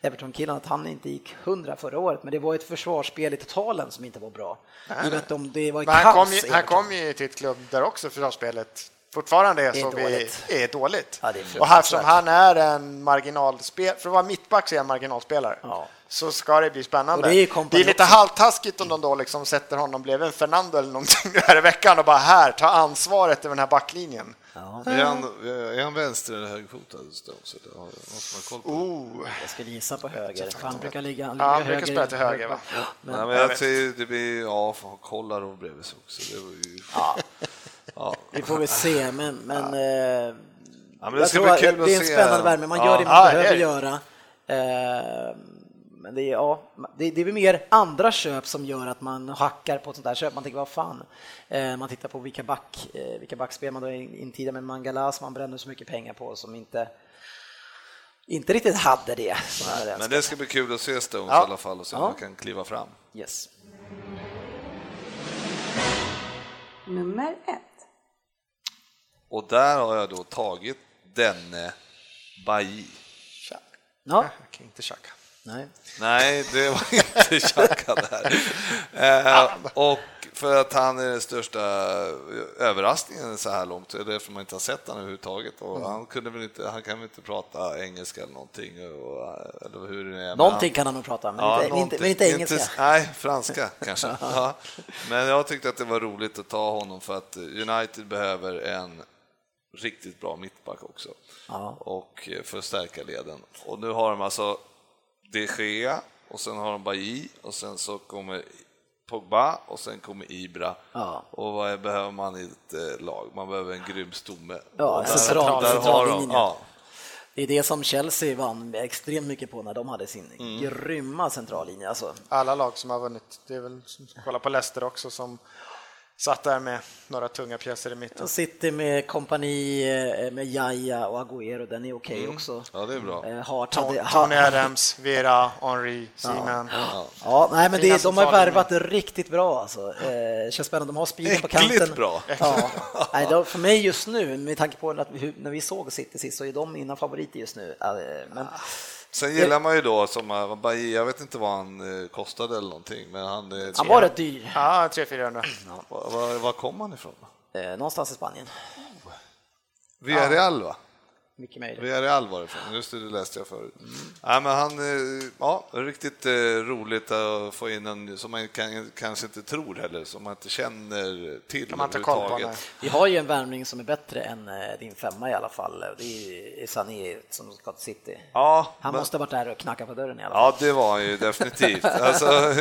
S3: Everton-killen, att han inte gick hundra förra året, men det var ett försvarsspel i totalen som inte var bra.
S4: Nej, vet om det var men han, kom ju, han kom ju till ett klubb där också försvarsspelet fortfarande är, är så dåligt. vi är dåligt. Ja, är och eftersom han är en marginalspelare, för att vara mittback så är han marginalspelare, ja. så ska det bli spännande. Det är, det är, lite halvtaskigt om de då liksom sätter honom bredvid en Fernando eller någonting här i veckan och bara här, ta ansvaret över den här backlinjen.
S5: Ja. Är, han, är han vänster eller högerfotad?
S3: Oh. Jag skulle gissa på höger, för han brukar ligga,
S4: han ja, han brukar spela till höger. Va?
S5: Men, Nej, men jag säger det blir, ja, kollar och bredvid sig också. Det var ju... ja.
S3: Ja. Vi får väl se, men, men, eh, ja, men det, ska bli kul det är en spännande värme. Man gör det man behöver göra. Eh, men det är, ja, det, det är väl mer andra köp som gör att man hackar på ett sånt där köp. Man tänker, vad fan? Eh, man tittar på vilka, back, vilka backspel man då intida med Mangala som man bränner så mycket pengar på som inte inte riktigt hade det.
S5: Men det ska bli kul att se Stones ja. i alla fall och se om ja. man kan kliva fram.
S3: Yes.
S1: Nummer ett.
S5: Och där har jag då tagit denne Bailly.
S4: Ja. Inte Chaka.
S3: Nej.
S5: Nej, det var inte Chaka där. Eh, och för att han är den största överraskningen så här långt, det är därför man inte har sett honom överhuvudtaget. Och mm. han, kunde väl inte, han kan väl inte prata engelska eller någonting. Och, eller hur det är.
S3: Någonting kan han nog prata, men, ja, inte, inte, men inte engelska. Inte,
S5: nej, franska kanske. ja. Men jag tyckte att det var roligt att ta honom för att United behöver en riktigt bra mittback också ja. och eh, för att stärka leden. Och nu har de alltså de Gea och sen har de Bailly och sen så kommer Pogba och sen kommer Ibra. Ja. Och vad behöver man i ett eh, lag? Man behöver en grym stomme.
S3: Ja, central, där, central har de, ja. Det är det som Chelsea vann extremt mycket på när de hade sin mm. grymma centrallinje. Alltså.
S4: Alla lag som har vunnit, det är väl, kolla på Leicester också som Satt där med några tunga pjäser i mitten.
S3: Och City med kompani eh, med Jaja och Agüero, den är okej okay mm. också.
S5: Ja, det är bra.
S3: Eh,
S4: Hart hade, Tony Adams, Vera, Henry, Seaman.
S3: Ja. Ja. ja, nej, men det, de har värvat riktigt bra alltså. Eh, känns spännande, de har speeden på kanten.
S5: Bra.
S3: Ja. nej, då, för mig just nu, med tanke på att vi, när vi såg City sist, så är de mina favoriter just nu. Men,
S5: Sen gillar man ju då som eh, jag vet inte vad han eh, kostade eller någonting, men han...
S3: Eh, han var rätt dyr.
S4: Ja, 300-400.
S5: Ja. Var, var kom han ifrån?
S3: någonstans i Spanien.
S5: Villarreal va?
S3: Mycket möjligt.
S5: Villarreal var det från, just det, det läste jag förut. Mm. Ja, men han, eh, ja, riktigt eh, roligt att få in en som man kan, kanske inte tror heller, som man inte känner till kan man inte på,
S3: Vi har ju en värmning som är bättre än eh, din femma i alla fall. Det är Sané som ska till City.
S5: Ja,
S3: han men... måste ha varit där och knackat på dörren i alla
S5: fall. Ja, det var han ju definitivt. alltså,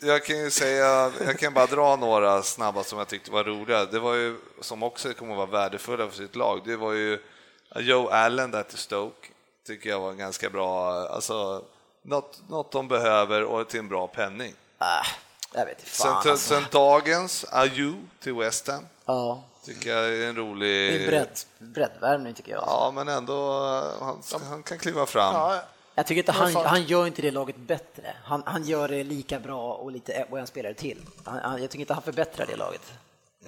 S5: jag kan ju säga, jag kan bara dra några snabba som jag tyckte var roliga. Det var ju, som också kommer att vara värdefulla för sitt lag, det var ju Joe Allen där till Stoke tycker jag var ganska bra, alltså något, något de behöver och till en bra penning.
S3: Ah, jag vet inte fan,
S5: sen,
S3: alltså.
S5: sen dagens Ayew till West Ham.
S3: Ja.
S5: Tycker jag är en rolig...
S3: Det är bredd, breddvärmning tycker jag.
S5: Ja, men ändå, han, han kan kliva fram. Ja.
S3: Jag tycker inte han, han gör inte det laget bättre. Han, han gör det lika bra och lite och en spelare till. Han, han, jag tycker inte han förbättrar det laget.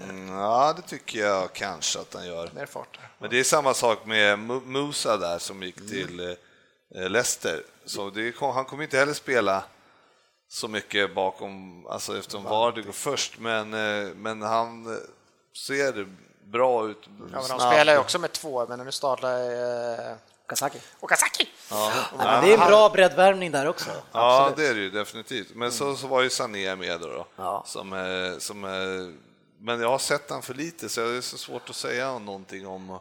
S5: Mm, ja, det tycker jag kanske att han gör.
S4: Mer fart.
S5: Men det är samma sak med Musa där som gick till mm. Leicester. Så det, han kommer inte heller spela så mycket bakom, alltså eftersom Vardy går först, men, eh, men han ser bra ut. Ja,
S4: men de spelar ju också med två, men nu startar eh...
S3: Okazaki.
S4: Okazaki.
S3: Ja. Ja, det är en bra breddvärmning där också.
S5: Ja, Absolut. det är det ju definitivt. Men så, så var ju Sané med då, då ja. som, som, men jag har sett han för lite så det är så svårt att säga någonting om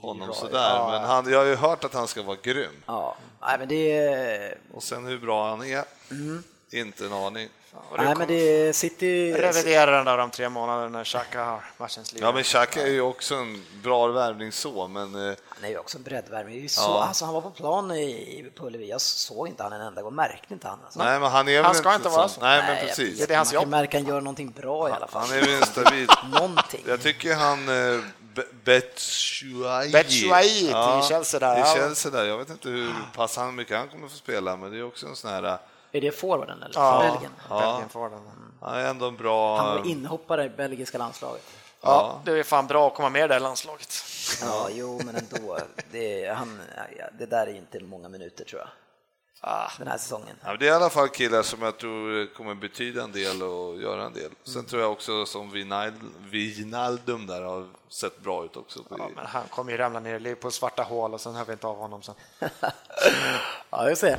S5: honom sådär. Ja. Men han, jag har ju hört att han ska vara grym.
S3: Ja, Nej, men det.
S5: Och sen hur bra han är, mm. inte en aning.
S3: Nej, men det City...
S4: Revidera den där om tre månader när Xhaka har matchens liv.
S5: Ja, men Xhaka är ju också en bra värvning så, men...
S3: Eh, han är ju också en breddvärvning. Ja. Alltså, han var på plan i Pulevi, jag såg inte han en enda gång, märkte inte han. Alltså.
S5: Nej, men han är
S4: Han ska inte vara så.
S5: Nej, men precis.
S3: Det är hans jobb. Man kan märka han gör någonting bra i alla fall.
S5: Han är ju en stabil...
S3: någonting.
S5: Jag tycker han... Eh, Betshuayi.
S4: Betshuayi ja, till Chelsea där.
S5: Till Chelsea där. Jag vet inte hur pass han mycket han kommer få spela, men det är också en sån här
S3: är det forwarden eller?
S4: Ja,
S3: Belgien?
S5: Ja. Belgien forwarden. Han är ändå en bra...
S3: Han var inhoppare i belgiska landslaget.
S4: Ja, det är fan bra att komma med i det landslaget.
S3: Ja, jo, men ändå. Det, han, det där är inte många minuter tror jag. Ah. Den här säsongen.
S5: Ja, det är i alla fall killar som jag tror kommer betyda en del och göra en del. Sen mm. tror jag också som Wijnaldum där har sett bra ut också.
S4: Ja, men han kommer ju ramla ner på svarta hål och sen hör vi inte av honom sen.
S3: ja, jag ser.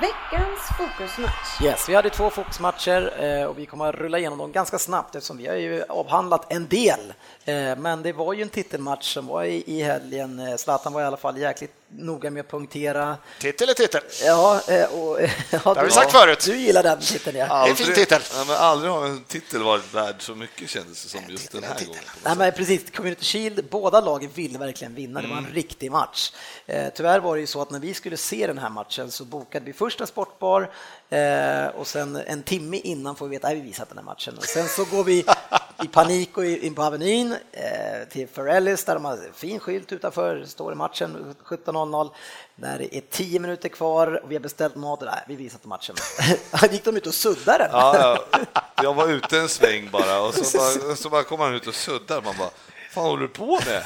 S1: Veckans fokusmatch.
S3: Yes, vi hade två fokusmatcher eh, och vi kommer att rulla igenom dem ganska snabbt eftersom vi har ju avhandlat en del. Eh, men det var ju en titelmatch som var i helgen. Eh, Zlatan var i alla fall jäkligt noga med att punktera.
S4: Titel är titel.
S3: Ja, och,
S4: ja, det har vi sagt förut.
S3: Du gillar den titeln, ja.
S4: Aldrig, det är en fin titel.
S5: Ja, men aldrig har en titel varit värd så mycket kändes det som just den här gången.
S3: Nej, men precis, Community Shield, båda lagen ville verkligen vinna. Det var en mm. riktig match. Tyvärr var det ju så att när vi skulle se den här matchen så bokade vi först en sportbar Eh, och sen en timme innan får vi veta att vi visat den här matchen. Och sen så går vi i panik och in på Avenyn eh, till Ferellis där de har fin skylt utanför, står i matchen 17.00. När det är tio minuter kvar och vi har beställt mat, nej, vi visat matchen. gick de ut och suddade den.
S5: Ja, ja. Jag var ute en sväng bara och så bara, så bara kom han ut och suddade. Man bara, fan håller du på med?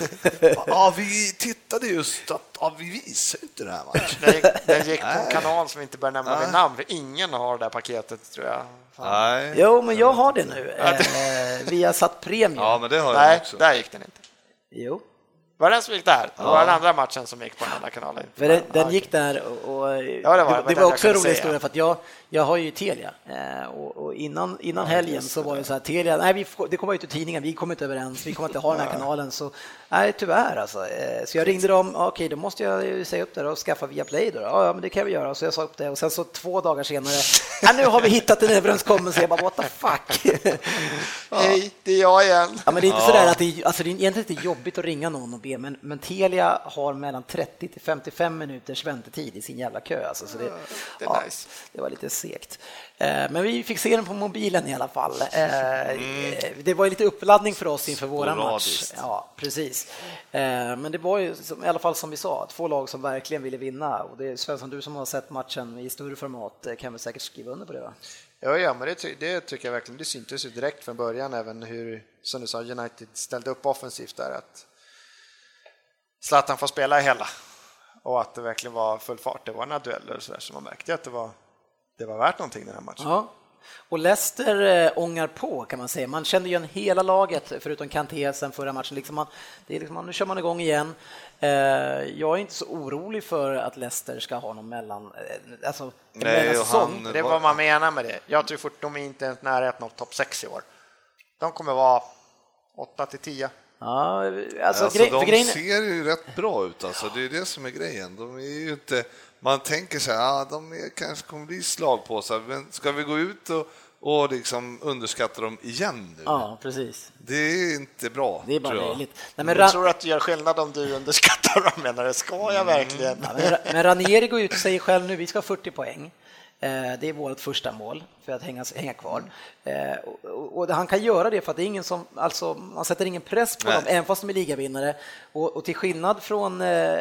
S5: ja, vi tittade just att ja, vi visar inte det här matchen.
S4: Den, gick på en kanal som inte bör nämna vid namn, för ingen har det här paketet tror jag.
S5: Nej.
S3: Jo, men jag har det nu. Eh, vi har satt premium.
S5: Ja, men det har
S4: Nej,
S5: jag också.
S4: där gick den inte.
S3: Jo.
S4: Var det den som gick där? Det var den andra matchen som gick på den andra kanalen.
S3: Den, den gick där och, och
S4: ja, det var,
S3: det, det var också en rolig historia för att jag, jag har ju Telia eh, och, innan, innan helgen så var det så här Telia, nej vi det kommer ut i tidningen, vi kommer inte överens, vi kommer inte ha den här kanalen så nej tyvärr alltså. Eh, så jag ringde dem, okej okay, då måste jag säga upp det och skaffa via Play då. Ja, men det kan vi göra. Så jag sa upp det och sen så två dagar senare, ja, nu har vi hittat en överenskommelse. Jag bara what the fuck.
S4: Hej, det är jag igen.
S3: Ja, men det är inte ja. sådär att det, alltså det är egentligen inte jobbigt att ringa någon och be, men, men Telia har mellan 30 till 55 minuters väntetid i sin jävla kö. Alltså, så det,
S4: det, ja, nice.
S3: det var lite segt. Eh, men vi fick se den på mobilen i alla fall. Eh, mm. Det var lite uppladdning för oss inför våra match. Ja, precis. Eh, men det var ju i alla fall som vi sa, två lag som verkligen ville vinna. Och det är Svensson, du som har sett matchen i större format kan väl säkert skriva under på det? Va?
S4: Ja, ja, men det, det tycker jag verkligen. Det syntes ju direkt från början även hur, som du sa, United ställde upp offensivt där. Att Zlatan får spela i hela och att det verkligen var full fart. Det var några dueller och så där, så man märkte att det var det var värt någonting den här matchen.
S3: Ja. Och Leicester äh, ångar på kan man säga. Man kände igen hela laget förutom Kanté sen förra matchen. Liksom man, det är liksom, nu kör man igång igen. Äh, jag är inte så orolig för att Leicester ska ha någon mellan, äh, alltså,
S4: Nej, mellansäsong. Det är vad man menar med det. Jag tror fort de är inte ens närheten av topp 6 i år. De kommer vara 8 till 10.
S3: Ja, alltså,
S5: alltså de grejen... ser ju rätt bra ut alltså. Det är det som är grejen. De är ju inte man tänker så här, ah, de är, kanske kommer bli slagpåsar, men ska vi gå ut och, och liksom underskattar dem igen nu.
S3: Ja, precis.
S5: Det är inte bra.
S3: Det är bara
S4: tror
S3: jag. Nej,
S4: men jag tror att det gör skillnad om du underskattar dem, menar du? Ska jag verkligen?
S3: Ja, men, men Ranieri går ut och säger själv nu, vi ska ha 40 poäng. Eh, det är vårt första mål för att hänga, hänga kvar. Eh, och, och, han kan göra det för att det är ingen som, alltså, man sätter ingen press på Nej. dem, även fast de är ligavinnare. Och, och till, skillnad från, eh,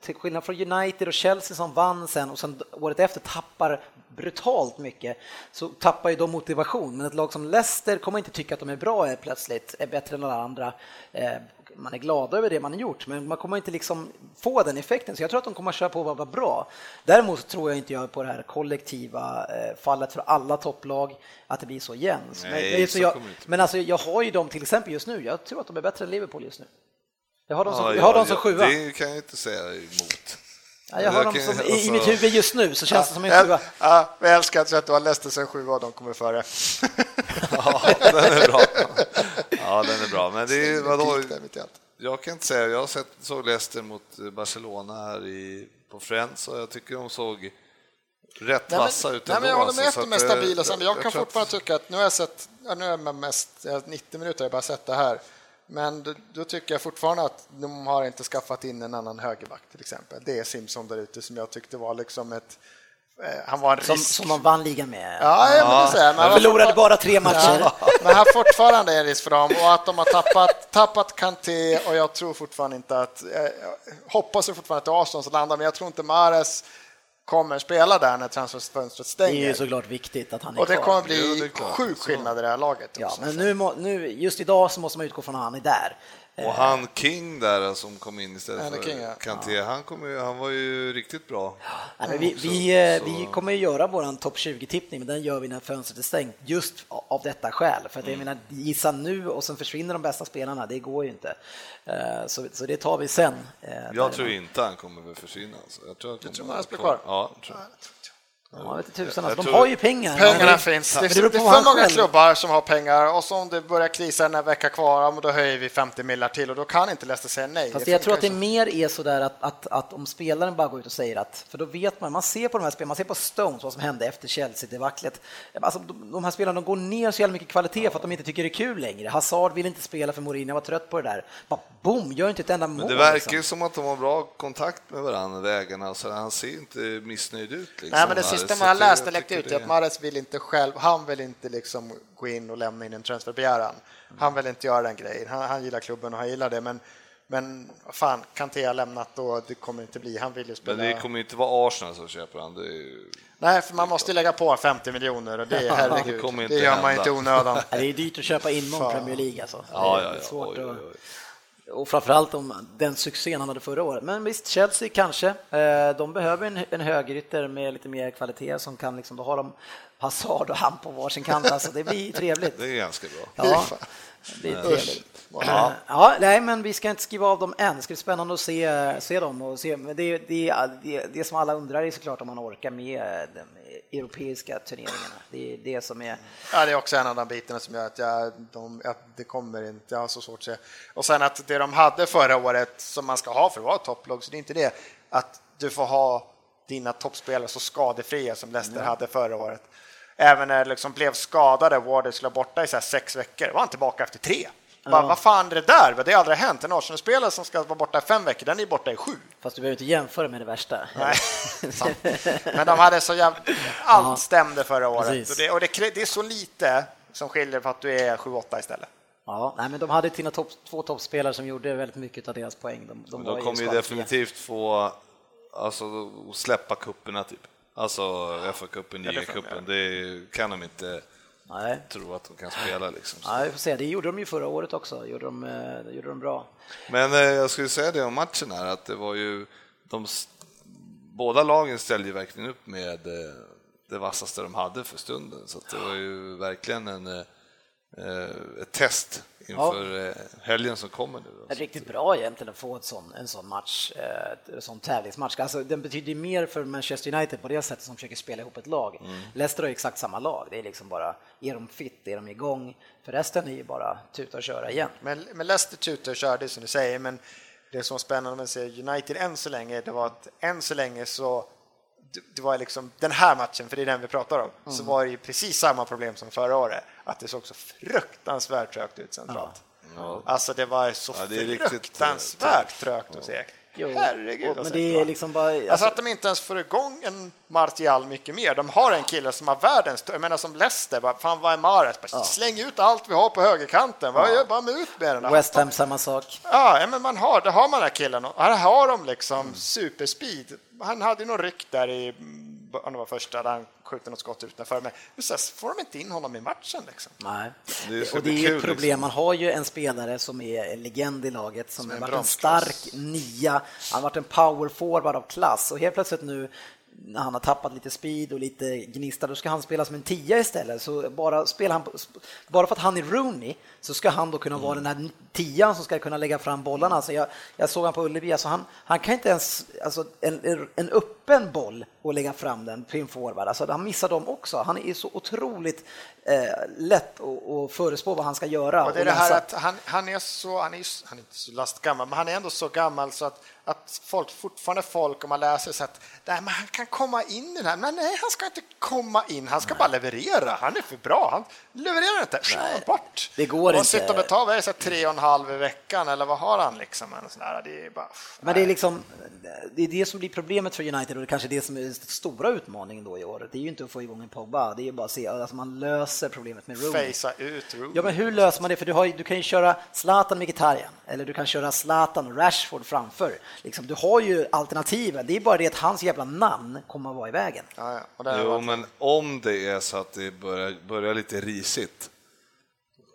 S3: till skillnad från United och Chelsea som vann sen och sen året efter tappar brutalt mycket, så tappar ju de motivation. Men ett lag som Leicester kommer inte tycka att de är bra plötsligt, är bättre än alla andra man är glad över det man har gjort, men man kommer inte liksom få den effekten. Så jag tror att de kommer att köra på och vara bra. Däremot tror jag inte jag på det här kollektiva eh, fallet för alla topplag, att det blir så jämnt.
S5: men,
S3: så jag, men alltså, jag har ju dem till exempel just nu, jag tror att de är bättre än Liverpool just nu. Jag har dem som, ja, jag har dem som sjua.
S5: Det kan jag inte säga emot.
S3: Ja, jag har dem som, i, i mitt alltså- huvud just nu så känns det som en
S4: sjua. Ja, jag älskar att du har Leicester som sjua och de kommer före.
S5: ja, den är bra. Ja, den är bra. Men det är vadå? Jag kan inte säga, jag har sett, såg Leicester mot Barcelona här i, på Friends och jag tycker de såg rätt vassa ut.
S4: Nej, men jag håller med alltså, att de är stabila, men jag, jag kan fortfarande tycka att nu har jag sett, nu är jag mest, 90 minuter har jag bara sett det här, men då, då, tycker jag fortfarande att de har inte skaffat in en annan högerback till exempel. Det är Simpson där ute som jag tyckte var liksom ett Eh, han var en
S3: som, som de vann ligan med.
S4: Ja, ja. Men det
S3: men förlorade bara tre matcher. Ja,
S4: men han fortfarande en risk för dem och att de har tappat, tappat Kanté och jag tror fortfarande inte att, jag hoppas fortfarande att är Arsenal som landar, men jag tror inte Mares kommer spela där när transferfönstret stänger.
S3: Det är ju såklart viktigt att han är
S4: Och det kommer bli sjuk skillnad i det här laget.
S3: Ja, men nu, nu, just idag så måste man utgå från att han är där.
S5: Och eh. han King där som kom in istället för King, ja. Kanté, han, kom, han var ju riktigt bra.
S3: Ja, vi, vi, eh, vi kommer ju göra vår topp 20-tippning, men den gör vi när fönstret är stängt, just av detta skäl. För att jag mm. menar, gissa nu och sen försvinner de bästa spelarna, det går ju inte. Eh, så, så det tar vi sen.
S5: Jag tror inte han kommer att försvinna. Alltså. Jag tror att
S4: du tror han blir kvar?
S5: Ja, tror jag.
S3: Ja, vet tusan, alltså, de har ju pengar.
S4: Pengarna finns. Det, det, det är för många själv. klubbar som har pengar och så om det börjar krisa en vecka kvar, då höjer vi 50 millar till och då kan inte Leicester säga nej.
S3: Fast jag tror att det mer är så där att, att, att, om spelaren bara går ut och säger att, för då vet man, man ser på de här spelarna, man ser på Stones vad som hände efter Chelsea-debaclet. Alltså, de, de här spelarna de går ner så jävla mycket kvalitet för att de inte tycker det är kul längre. Hazard vill inte spela för Mourinho, var trött på det där. Bara boom, gör inte ett enda mål.
S5: Men det verkar liksom. ju som att de har bra kontakt med varandra, vägarna, så han ser inte missnöjd ut. Liksom,
S4: nej, men det sista man har läst läckt ut det... att Mares vill inte själv, han vill inte liksom gå in och lämna in en transferbegäran. Han vill inte göra den grejen. Han, han gillar klubben och han gillar det, men men fan, Kanté har lämnat och det kommer inte bli. Han vill ju spela.
S5: Men det kommer inte vara Arsenal som köper han. Ju...
S4: Nej, för man måste lägga på 50 miljoner och det, är, herregud, det, det gör man inte onödan.
S3: det är dyrt att köpa inom Premier League alltså.
S5: Ja, ja, ja. Svårt oj, oj, oj
S3: och framförallt om den succén han hade förra året. Men visst, Chelsea kanske. Eh, de behöver en, en högerytter med lite mer kvalitet som kan liksom, då har de Hazard och han på varsin kant. Alltså, det blir trevligt.
S5: Det är ganska bra.
S3: Ja, det blir trevligt. Ja. ja, nej, men vi ska inte skriva av dem än. Det ska bli spännande att se, se dem. Och se. Men det, det, det, det som alla undrar är såklart om man orkar med europeiska turneringarna. Det är det som är...
S4: Ja, det är också en av de bitarna som gör att, jag, de, att det kommer inte, jag har så svårt att se. Och sen att det de hade förra året, som man ska ha för att vara topplag, så det är inte det, att du får ha dina toppspelare så skadefria som Leicester mm. hade förra året. Även när det liksom blev skadade, Warder skulle vara borta i så sex veckor, var han tillbaka efter tre. Bara, vad fan är det där? Det har aldrig hänt. En Arsenal-spelare som ska vara borta i fem veckor, den är borta i sju.
S3: Fast du behöver inte jämföra med det värsta.
S4: Nej, Men de hade så jävla... Allt stämde förra året. Och, det, och det, det, är så lite som skiljer för att du är sju, åtta istället.
S3: Ja, nej, men de hade sina top, två toppspelare som gjorde väldigt mycket av deras poäng. De,
S5: de, de kommer ju definitivt få alltså, släppa kupperna typ. Alltså FA-cupen, JA-cupen, det kan de inte Nej. tro att de kan spela. Liksom.
S3: Vi får se. Det gjorde de ju förra året också, gjorde de, det eh, gjorde de bra.
S5: Men eh, jag skulle säga det om matchen här, att det var ju de, båda lagen ställde ju verkligen upp med eh, det vassaste de hade för stunden, så det var ju verkligen en, ett test inför ja. Eh, helgen som kommer nu.
S3: Alltså. Riktigt bra egentligen att få ett sån, en sån match, eh, en sån tävlingsmatch. Alltså, den betyder mer för Manchester United på det sättet som försöker spela ihop ett lag. Mm. Leicester har exakt samma lag, det är liksom bara, är de fit, är de igång? För resten är ju bara tuta och köra igen.
S4: Men, men Leicester tutar och kör, det som du säger, men det som var spännande med att se United än så länge, det var att än så länge så det var liksom den här matchen, för det är den vi pratar om, mm. så var det ju precis samma problem som förra året, att det såg så fruktansvärt trögt ut centralt. Ja. Alltså det var så ja, det fruktansvärt trögt och segt. Jo, Herregud.
S3: men det är liksom bara,
S4: alltså... alltså... att de inte ens får igång en Martial mycket mer. De har en kille som har världens, jag menar som Leicester, bara, fan vad är Mahrez? Ja. Släng ut allt vi har på högerkanten, vad gör bara med ut med den?
S3: West Ham samma sak.
S4: Ja, men man har, det har man den här killen. Här har de liksom mm. superspeed. Han hade ju någon ryck där i det var första, där han skjuter något skott utanför. Men så får de inte in honom i matchen. Liksom.
S3: Nej, det och det är ett problem. Liksom. Man har ju en spelare som är en legend i laget, som, som har varit en stark nia. Han har varit en power forward av klass och helt plötsligt nu när han har tappat lite speed och lite gnista, då ska han spela som en tia istället. Så bara, spelar han, bara för att han är Rooney så ska han då kunna vara den här tian som ska kunna lägga fram bollarna. Alltså jag, jag såg han på Ullevi, alltså han, han kan inte ens, alltså en, en öppen boll och lägga fram den på en forward, alltså han missar dem också. Han är så otroligt eh, lätt att förespå vad han ska göra.
S4: Och det är det här att han, han, är så, han är, han är inte så lastgammal, men han är ändå så gammal så att att folk, fortfarande folk, om man läser så att nej, men han kan komma in i den här, men nej, han ska inte komma in, han ska nej. bara leverera, han är för bra, han levererar inte, nej, bort.
S3: Det går och inte.
S4: Sitter och betalar, vad är det, tre och en halv i veckan, eller vad har han liksom? En sån där, det är bara,
S3: men det är liksom, det är det som blir problemet för United och det kanske det som är den stora utmaningen då i år. Det är ju inte att få igång en Pogba, det är ju bara att se, alltså man löser problemet med Rooney.
S4: Facea ut Rooney.
S3: Ja, men hur löser man det? För du, har, du kan ju köra Zlatan Mkhitaryan, eller du kan köra Zlatan och Rashford framför. Liksom, du har ju alternativen, det är bara det att hans jävla namn kommer att vara i vägen.
S5: Ja, ja. Jo, men om det är så att det börjar, börjar lite risigt,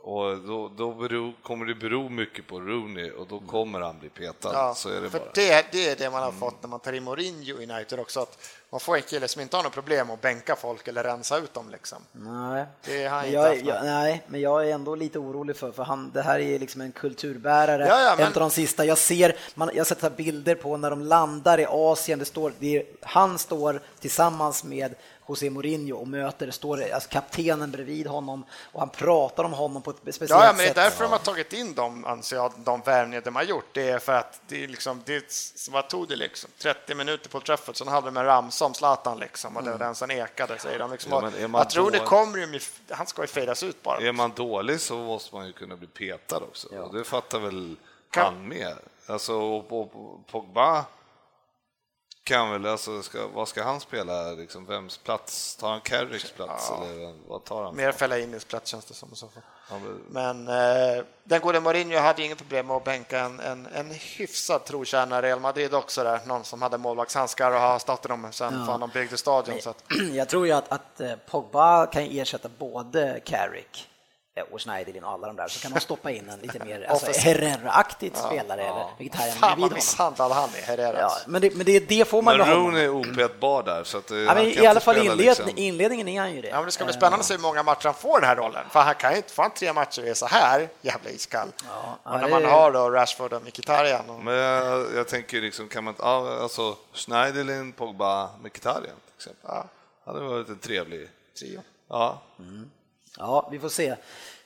S5: och då, då bero, kommer det bero mycket på Rooney och då kommer han bli petad. Ja, så är det
S4: för
S5: bara.
S4: Det, det är det man har fått när man tar in Mourinho i United också, att man får en kille som inte har något problem att bänka folk eller rensa ut dem. Liksom.
S3: Nej. Det har han jag, inte jag, nej, men jag är ändå lite orolig för, för han, det här är liksom en kulturbärare, ja, ja, men... en av de sista. Jag ser, man, jag sett bilder på när de landar i Asien, det står, det är, han står tillsammans med José Mourinho och möter, står alltså kaptenen bredvid honom och han pratar om honom på ett speciellt sätt.
S4: Ja, men det är därför de har tagit in dem, anser jag, de värvningar de har gjort. Det är för att det är liksom, det, vad tog det liksom? 30 minuter på Trafford, sen hade de en ramsa om Zlatan liksom och mm. den sen ekade, säger de. Liksom. Ja, jag tror det kommer ju, han ska ju fejdas ut bara.
S5: Är man dålig så måste man ju kunna bli petad också. Ja. Det fattar väl kan... han med. Alltså, och, och, och Pogba kan väl, alltså, ska, vad ska han spela? Liksom, vems plats? Tar han Carricks plats? Ja. Eller vad tar han?
S4: Mer Fellainis plats känns det som. Så. Men eh, den gode Mourinho hade inget problem med att bänka en, en, en hyfsad trotjänare Real Madrid också, där. någon som hade målvaktshandskar och har stått i dem sen ja. fan de byggde stadion. Så att...
S3: Jag tror ju att, att eh, Pogba kan ersätta både Carrick och Schneiderlin och alla de där så kan de stoppa in en lite mer alltså, Herrera-aktigt ja, spelare ja. eller vegetarian
S4: Fan vad misshandlad han är, Herrera.
S3: Ja, men, det, men det, det får man
S5: Men Rooney är opetbar där så att
S3: ja, men I alla fall inled, liksom. inledningen är han ju det.
S4: Ja, men det ska bli spännande att se hur många matcher han får den här rollen, för han kan ju inte få tre matcher och är så här jävla iskall. Ja, och när man har då Rashford och Mkhitaryan. Och...
S5: Men jag, jag, tänker liksom, kan man alltså Schneiderlin, Pogba, Mkhitaryan till exempel. Ja. Det hade varit en trevlig
S4: trio.
S5: Ja. Mm.
S3: Ja, vi får se.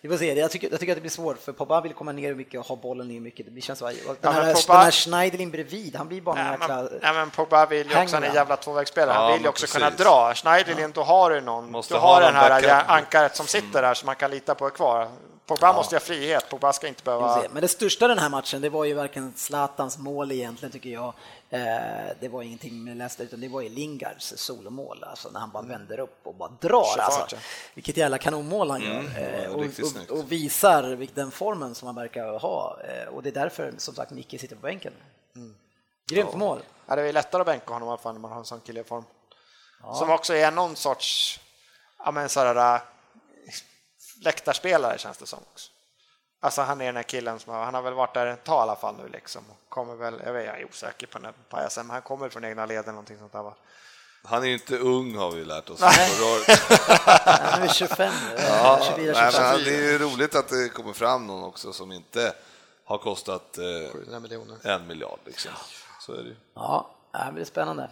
S3: Vi får se. Jag tycker, jag tycker att det blir svårt, för Pogba vill komma ner mycket och ha bollen ner mycket. Det känns, den, ja, här, Pogba, den här Schneiderlin bredvid, han blir bara en jäkla...
S4: Nej, men Pogba vill ju också, han är jävla tvåvägsspelare, han vill ju också precis. kunna dra. Schneiderlin, då har du någon, Måste du har den här ankaret som sitter där som man kan lita på är kvar. Pogba ja. måste ha frihet, Pogba ska inte behöva...
S3: Men det största den här matchen, det var ju verkligen Zlatans mål egentligen, tycker jag. Eh, det var ingenting med Leicester, utan det var ju Lingards solomål, alltså när han bara vänder upp och bara drar. Alltså. Vilket jävla kanonmål han gör. Mm, och, och, och, visar den formen som han verkar ha. Eh, och det är därför, som sagt, Micke sitter på bänken. Mm. Grymt mål.
S4: Ja, det är lättare att bänka honom i alla fall när man har en sån kille i form. Ja. Som också är någon sorts, ja men sådär, läktarspelare känns det som också. Alltså han är den här killen som har, han har väl varit där ett tag i alla fall nu liksom. Kommer väl, jag, vet, jag är osäker på den pajasen, men han kommer från egna leden någonting sånt där va?
S5: Han är ju inte ung har vi lärt oss.
S3: han är 25,
S5: ja, 24, 25. Nej, det är ju roligt att det kommer fram någon också som inte har kostat eh, en miljard. Liksom. Så är det ju.
S3: Ja, det blir spännande.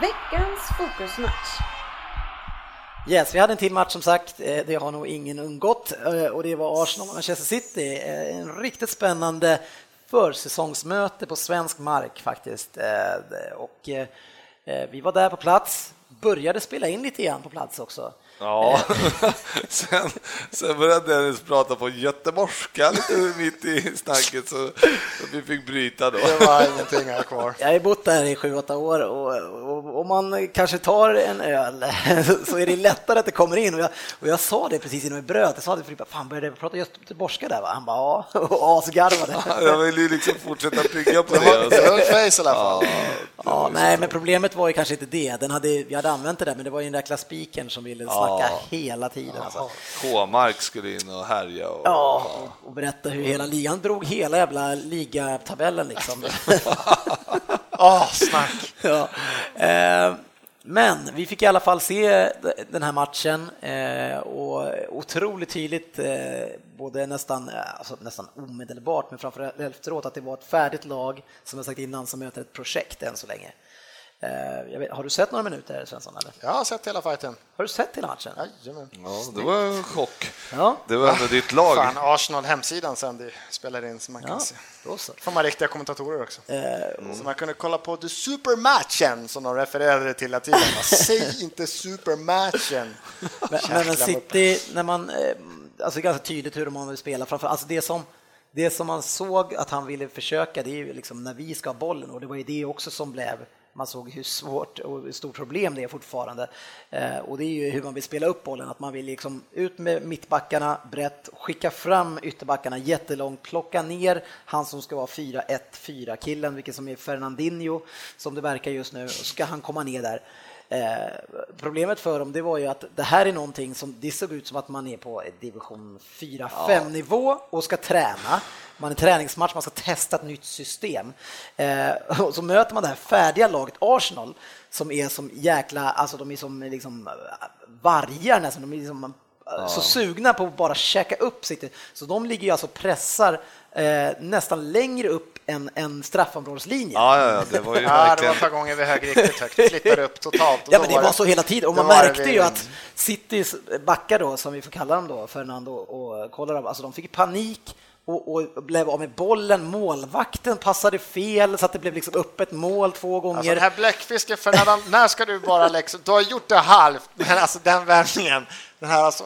S1: Veckans fokusmatch.
S3: Yes, vi hade en till match som sagt, eh, det har nog ingen undgått eh, och det var Arsenal Manchester City. Eh, en riktigt spännande försäsongsmöte på svensk mark faktiskt. Och vi var där på plats, började spela in lite grann på plats också.
S5: Ja, sen, sen började Dennis prata på göteborgska lite mitt i snacket så, så vi fick bryta då.
S4: Det var ingenting här kvar.
S3: Jag har bott där i sju, åtta år och om man kanske tar en öl så är det lättare att det kommer in och jag, och jag sa det precis innan vi bröt. Jag sa det för fan började du prata göteborgska där va? Han bara ja, och asgarvade.
S5: jag vill ju liksom fortsätta bygga på det.
S4: Det var face i alla fall.
S3: Ja, ja, nej, men problemet var ju kanske inte det. Den hade, vi hade använt det där, men det var ju den där klassspiken som ville ja snacka hela tiden. Alltså.
S5: K-mark skulle in och härja. Och...
S3: Ja, och berätta hur hela ligan drog hela jävla ligatabellen liksom.
S4: oh, snack!
S3: ja. Eh, men vi fick i alla fall se den här matchen eh, och otroligt tydligt, eh, både nästan, alltså nästan omedelbart, men framför efteråt, att det var ett färdigt lag, som jag sagt innan, som möter ett projekt än så länge. Eh, vet, har du sett några minuter, Svensson? Eller?
S4: Jag har sett hela fighten.
S3: Har du sett hela matchen?
S5: Jajamän. Ja, det var en chock. Ja. Det var ändå ditt lag. Fan,
S4: Arsenal hemsidan sen det spelar in så man kan ja, se. Då så. får man riktiga kommentatorer också. Mm. Så man kunde kolla på the supermatchen som de refererade till hela tiden. Säg inte supermatchen.
S3: men, men City, när man, eh, alltså ganska tydligt hur de vill spela, framför alltså det som det som man såg att han ville försöka, det är ju liksom när vi ska ha bollen och det var ju det också som blev man såg hur svårt och hur stort problem det är fortfarande. Eh, och det är ju hur man vill spela upp bollen, att man vill liksom ut med mittbackarna brett, skicka fram ytterbackarna jättelångt, plocka ner han som ska vara 4-1-4 killen, vilket som är Fernandinho som det verkar just nu, ska han komma ner där. Eh, problemet för dem det var ju att det här är någonting som det såg ut som att man är på division 4-5 ja. nivå och ska träna. Man är träningsmatch, man ska testa ett nytt system. Eh, och så möter man det här färdiga laget Arsenal som är som jäkla, alltså de är som liksom vargar nästan, de är liksom ja. så sugna på att bara käka upp sitt. Så de ligger ju alltså och pressar eh, nästan längre upp än, än straffområdeslinjen.
S5: Ja, ja, det var ju
S4: ja, verkligen... det var ett gånger vi hög riktigt högt, flyttade upp totalt.
S3: ja, men det var, var så hela tiden och man märkte vi... ju att Citys backar då, som vi får kalla dem då, Fernando och Kolarov, alltså de fick panik och, och, blev av med bollen. Målvakten passade fel så att det blev liksom öppet mål två gånger. Alltså
S4: den här bläckfisken, Fernando, när ska du bara liksom, du har gjort det halvt, men alltså den vändningen, den här alltså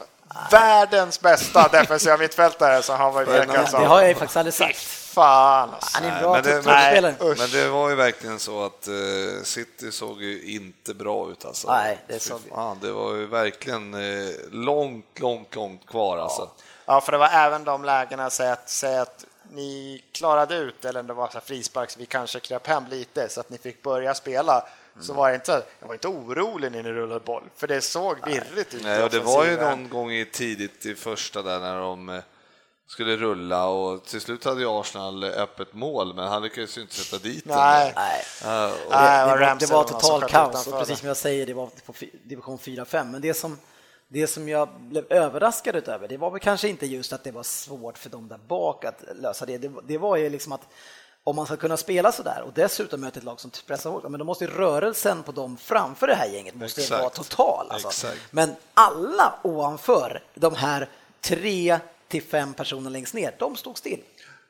S4: världens bästa defensiva mittfältare så han var ju
S3: Det har jag ju faktiskt aldrig sagt.
S4: Fan alltså.
S3: Han är en bra men, det, men,
S5: men det var ju verkligen så att uh, City såg ju inte bra ut alltså.
S3: Nej, det såg
S5: fan, Det var ju verkligen uh, långt, långt, långt kvar alltså.
S4: Ja, för det var även de lägena, säg att, säg att ni klarade ut, eller det var så frispark, så vi kanske kröp hem lite så att ni fick börja spela så var jag inte, jag var inte orolig när ni rullade boll, för det såg virrigt ut.
S5: Nej, och det var ju någon gång i tidigt i första där när de eh, skulle rulla och till slut hade ju Arsenal öppet mål, men han lyckades ju inte sätta dit
S3: den. Nej, Nej. Uh, det, det, var, det var total kaos och precis som jag säger, det var på division 4-5, men det som det som jag blev överraskad över, det var väl kanske inte just att det var svårt för dem där bak att lösa det. Det, det var ju liksom att om man ska kunna spela så där och dessutom möta ett lag som pressar hårt, men då måste rörelsen på dem framför det här gänget måste Exakt. vara total. Alltså. Men alla ovanför de här tre till fem personerna längst ner, de stod still.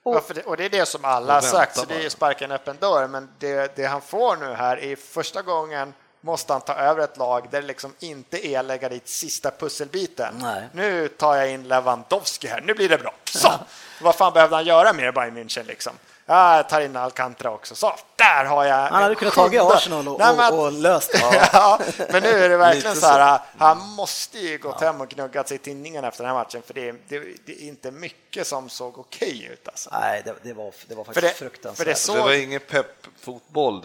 S4: Och, ja, det, och det är det som alla har sagt, så det är sparka en öppen dörr, men det, det han får nu här är första gången måste han ta över ett lag där det liksom inte är att lägga dit sista pusselbiten. Nej. Nu tar jag in Lewandowski här, nu blir det bra. Så! Vad fan behövde han göra mer Bayern München liksom? Jag tar in Alcantara också. Så, där har jag
S3: Han hade kunnat ta Arsenal och, Nej, men, och löst
S4: det. ja, men nu är det verkligen så här, han måste ju gått ja. hem och gnuggat sig i tinningen efter den här matchen, för det, det, det är inte mycket som såg okej okay ut. Alltså.
S3: Nej, det, det, var, det var faktiskt det, fruktansvärt. För
S5: det, såg, det var ingen pepp-fotboll.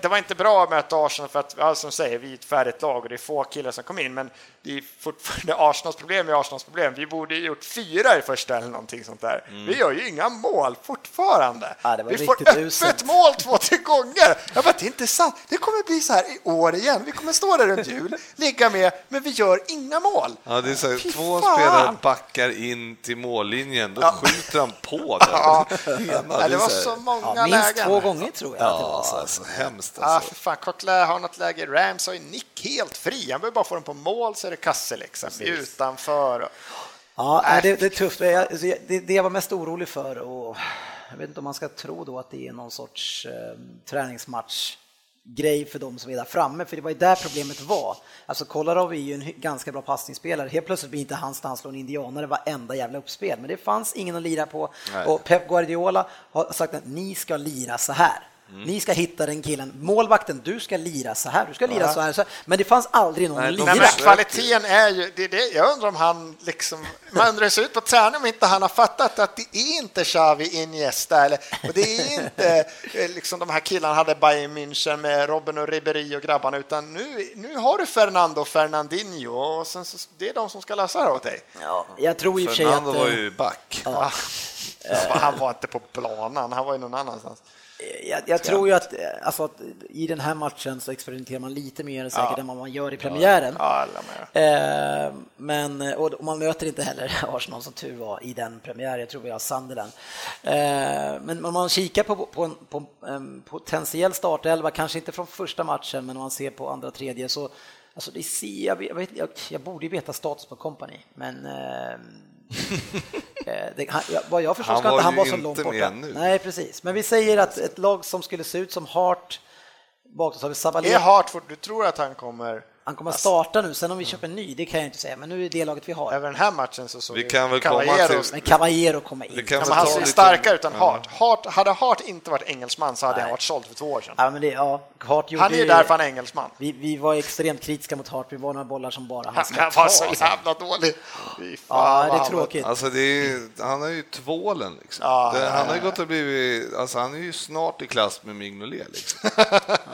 S4: Det var inte bra att möta Arsenal, för att, ja, som säger, vi är ett färdigt lag och det är få killar som kom in, men det är fortfarande Arsenals problem är Arsenals problem. Vi borde ha gjort fyra i första eller någonting sånt där. Mm. Vi gör ju inga mål fortfarande.
S3: Ja,
S4: vi får öppet uselt. mål två, tre gånger. Jag bara, det är inte sant. Det kommer bli så här i år igen. Vi kommer stå där runt jul, ligga med, men vi gör inga mål.
S5: Ja, det är så här, två fan. spelare backar in till mållinjen, då ja. skjuter han på den.
S4: Ja. ja. det var så många ja, minst lägen.
S3: två gånger tror jag.
S5: Ja, det var så. Alltså, hemskt. Alltså.
S4: Ja, för fan, Coquelin har något läge. Rams har ju nick helt fri. Han behöver bara få den på mål så är det kasse liksom. Utanför.
S3: Ja, äh. det, det, är tufft. Det, det jag var mest orolig för och Jag vet inte om man ska tro då att det är någon sorts eh, träningsmatch grej för de som är där framme, för det var ju där problemet var. Alltså Kolarov är ju en ganska bra passningsspelare, helt plötsligt blir inte hans när han slår en indianare varenda jävla uppspel, men det fanns ingen att lira på Nej. och Pep Guardiola har sagt att ni ska lira så här. Mm. Ni ska hitta den killen. Målvakten, du ska lira så här, du ska lira ja. så, här, så här. Men det fanns aldrig någon Nej, lira. Men
S4: kvaliteten är ju, det, det, jag undrar om han liksom, man undrar hur det ser ut på träning om inte han har fattat att det är inte Xavi Iniesta eller, och det är inte eh, liksom de här killarna hade Bayern München med Robben och Ribéry och grabbarna, utan nu, nu har du Fernando och Fernandinho och sen så, det är de som ska lösa det åt dig.
S3: Ja, jag tror i och för sig
S5: att... Fernando var ju back.
S4: Ja. Han var inte på planen, han var ju någon annanstans.
S3: Jag, jag tror ju att, alltså, att, i den här matchen så experimenterar man lite mer säkert ja. än vad man gör i premiären.
S4: Ja,
S3: eh, men, och man möter inte heller Arsenal som tur var i den premiären. Jag tror vi har Sunderland. Eh, men om man kikar på, på, på en potentiell startelva, kanske inte från första matchen, men om man ser på andra tredje så Alltså det ser, jag, vet, jag, jag borde ju veta status på Company, men eh, Eh, det, han, vad jag förstår ska inte han vara så långt borta. Nej, precis. Men vi säger att ett lag som skulle se ut som Hart, så har vi Sabaleta.
S4: Är Hart, du tror att han kommer
S3: han kommer att starta nu, sen om vi köper en ny, det kan jag inte säga, men nu är det laget vi har.
S4: Även den här matchen så såg
S5: vi kan väl komma till...
S3: Men Caballero kommer in.
S4: Ja, han ser starkare ut än Hart. Hart. Hade Hart inte varit engelsman så hade Nej. han varit såld för två år sedan.
S3: Ja, men det, ja, Hart
S4: gjorde han är ju därför han är engelsman.
S3: Vi, vi var extremt kritiska mot Hart, vi var några bollar som bara
S4: han skulle Han var så jävla dålig.
S3: Ja, det är tråkigt.
S5: Alltså, det är, han har ju tvålen liksom. Ja, det, han har ju gått och blivit, alltså han är ju snart i klass med Mignolet liksom.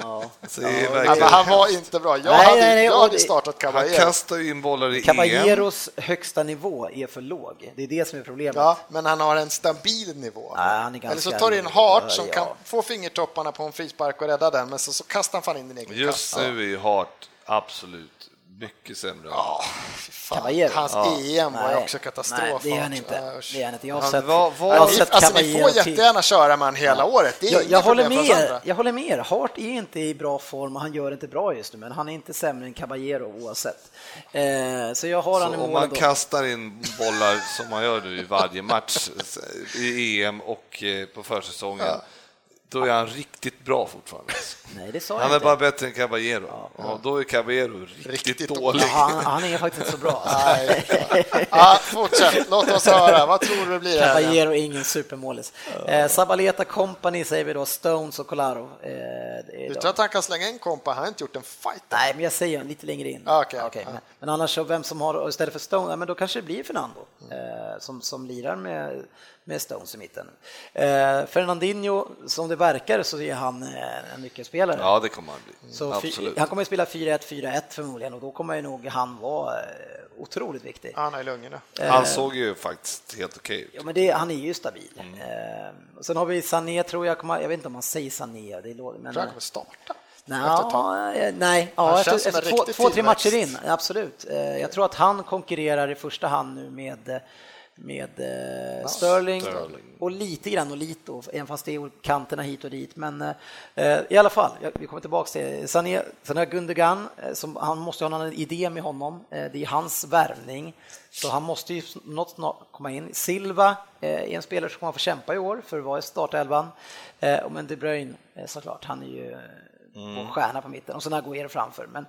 S3: ja.
S4: Alltså, ja, han var inte bra. Jag nej, hade, nej, jag hade startat Caballero.
S5: Han kastar ju in bollar i
S3: Caballeros EM. högsta nivå är för låg. Det är det som är problemet.
S4: Ja, men han har en stabil nivå.
S3: Ja, han är ganska
S4: Eller så tar du in Hart som ja. kan få fingertopparna på en frispark och rädda den, men så, så kastar han fan in din egen
S5: Just nu är ju Hart absolut mycket sämre.
S4: Ja, Caballero. Hans ja. EM var ju också katastrof.
S3: Nej, det är han inte. Det är han inte. Jag har sett,
S4: var, var, jag har sett alltså, ni får jättegärna köra med han hela ja. året. Det är
S3: jag, jag håller med. Jag håller med. Hart är inte i bra form och han gör det inte bra just nu, men han är inte sämre än Caballero oavsett. Eh, så jag har så han i
S5: mål. Om man då. kastar in bollar som man gör nu i varje match i EM och eh, på försäsongen ja då är han riktigt bra fortfarande.
S3: Nej, det sa
S5: han
S3: är
S5: inte. bara bättre än Caballero. Ja, ja. Och då är Caballero riktigt, riktigt dålig.
S3: Ja, han, han, är faktiskt inte så bra.
S4: ja, fortsätt, låt oss höra. Vad tror du blir
S3: Caballero är ingen supermålis. Eh, Sabaleta Company säger vi då, Stones och Colaro. Eh,
S4: du tror att han kan slänga in kompa? Han har inte gjort en fight.
S3: Nej, men jag säger lite längre in.
S4: Okay,
S3: okay. Men, men, annars vem som har istället för Stone, men då kanske det blir Fernando eh, som, som lirar med med Stones i mitten. Eh, Fernandinho, som det verkar så är han eh, en nyckelspelare.
S5: Ja, det kommer han bli.
S3: Så Absolut. Han kommer att spela 4-1, 4-1 förmodligen och då kommer ju nog han vara eh, otroligt viktig.
S4: Han är i lungorna.
S5: Eh, han såg ju faktiskt helt okej okay ut.
S3: Ja, men det, han är ju stabil. Mm. Sen har vi Sané, tror jag, jag vet inte om man säger Sané. Det är, men,
S4: tror han kommer starta.
S3: Nej, nej ja, efter, efter två, två, tre matcher in, absolut. Jag tror att han konkurrerar i första hand nu med med eh, Sterling, Sterling, och lite grann Olito, även fast det är kanterna hit och dit. Men eh, i alla fall, vi kommer tillbaka till Sané, sen har Gundogan, eh, som, han måste ha någon idé med honom. Eh, det är hans värvning, så han måste ju något komma in. Silva eh, är en spelare som kommer få kämpa i år för att vara i startelvan. Eh, men De Bruyne såklart, han är ju mm. stjärna på mitten och sen Aguero framför. Men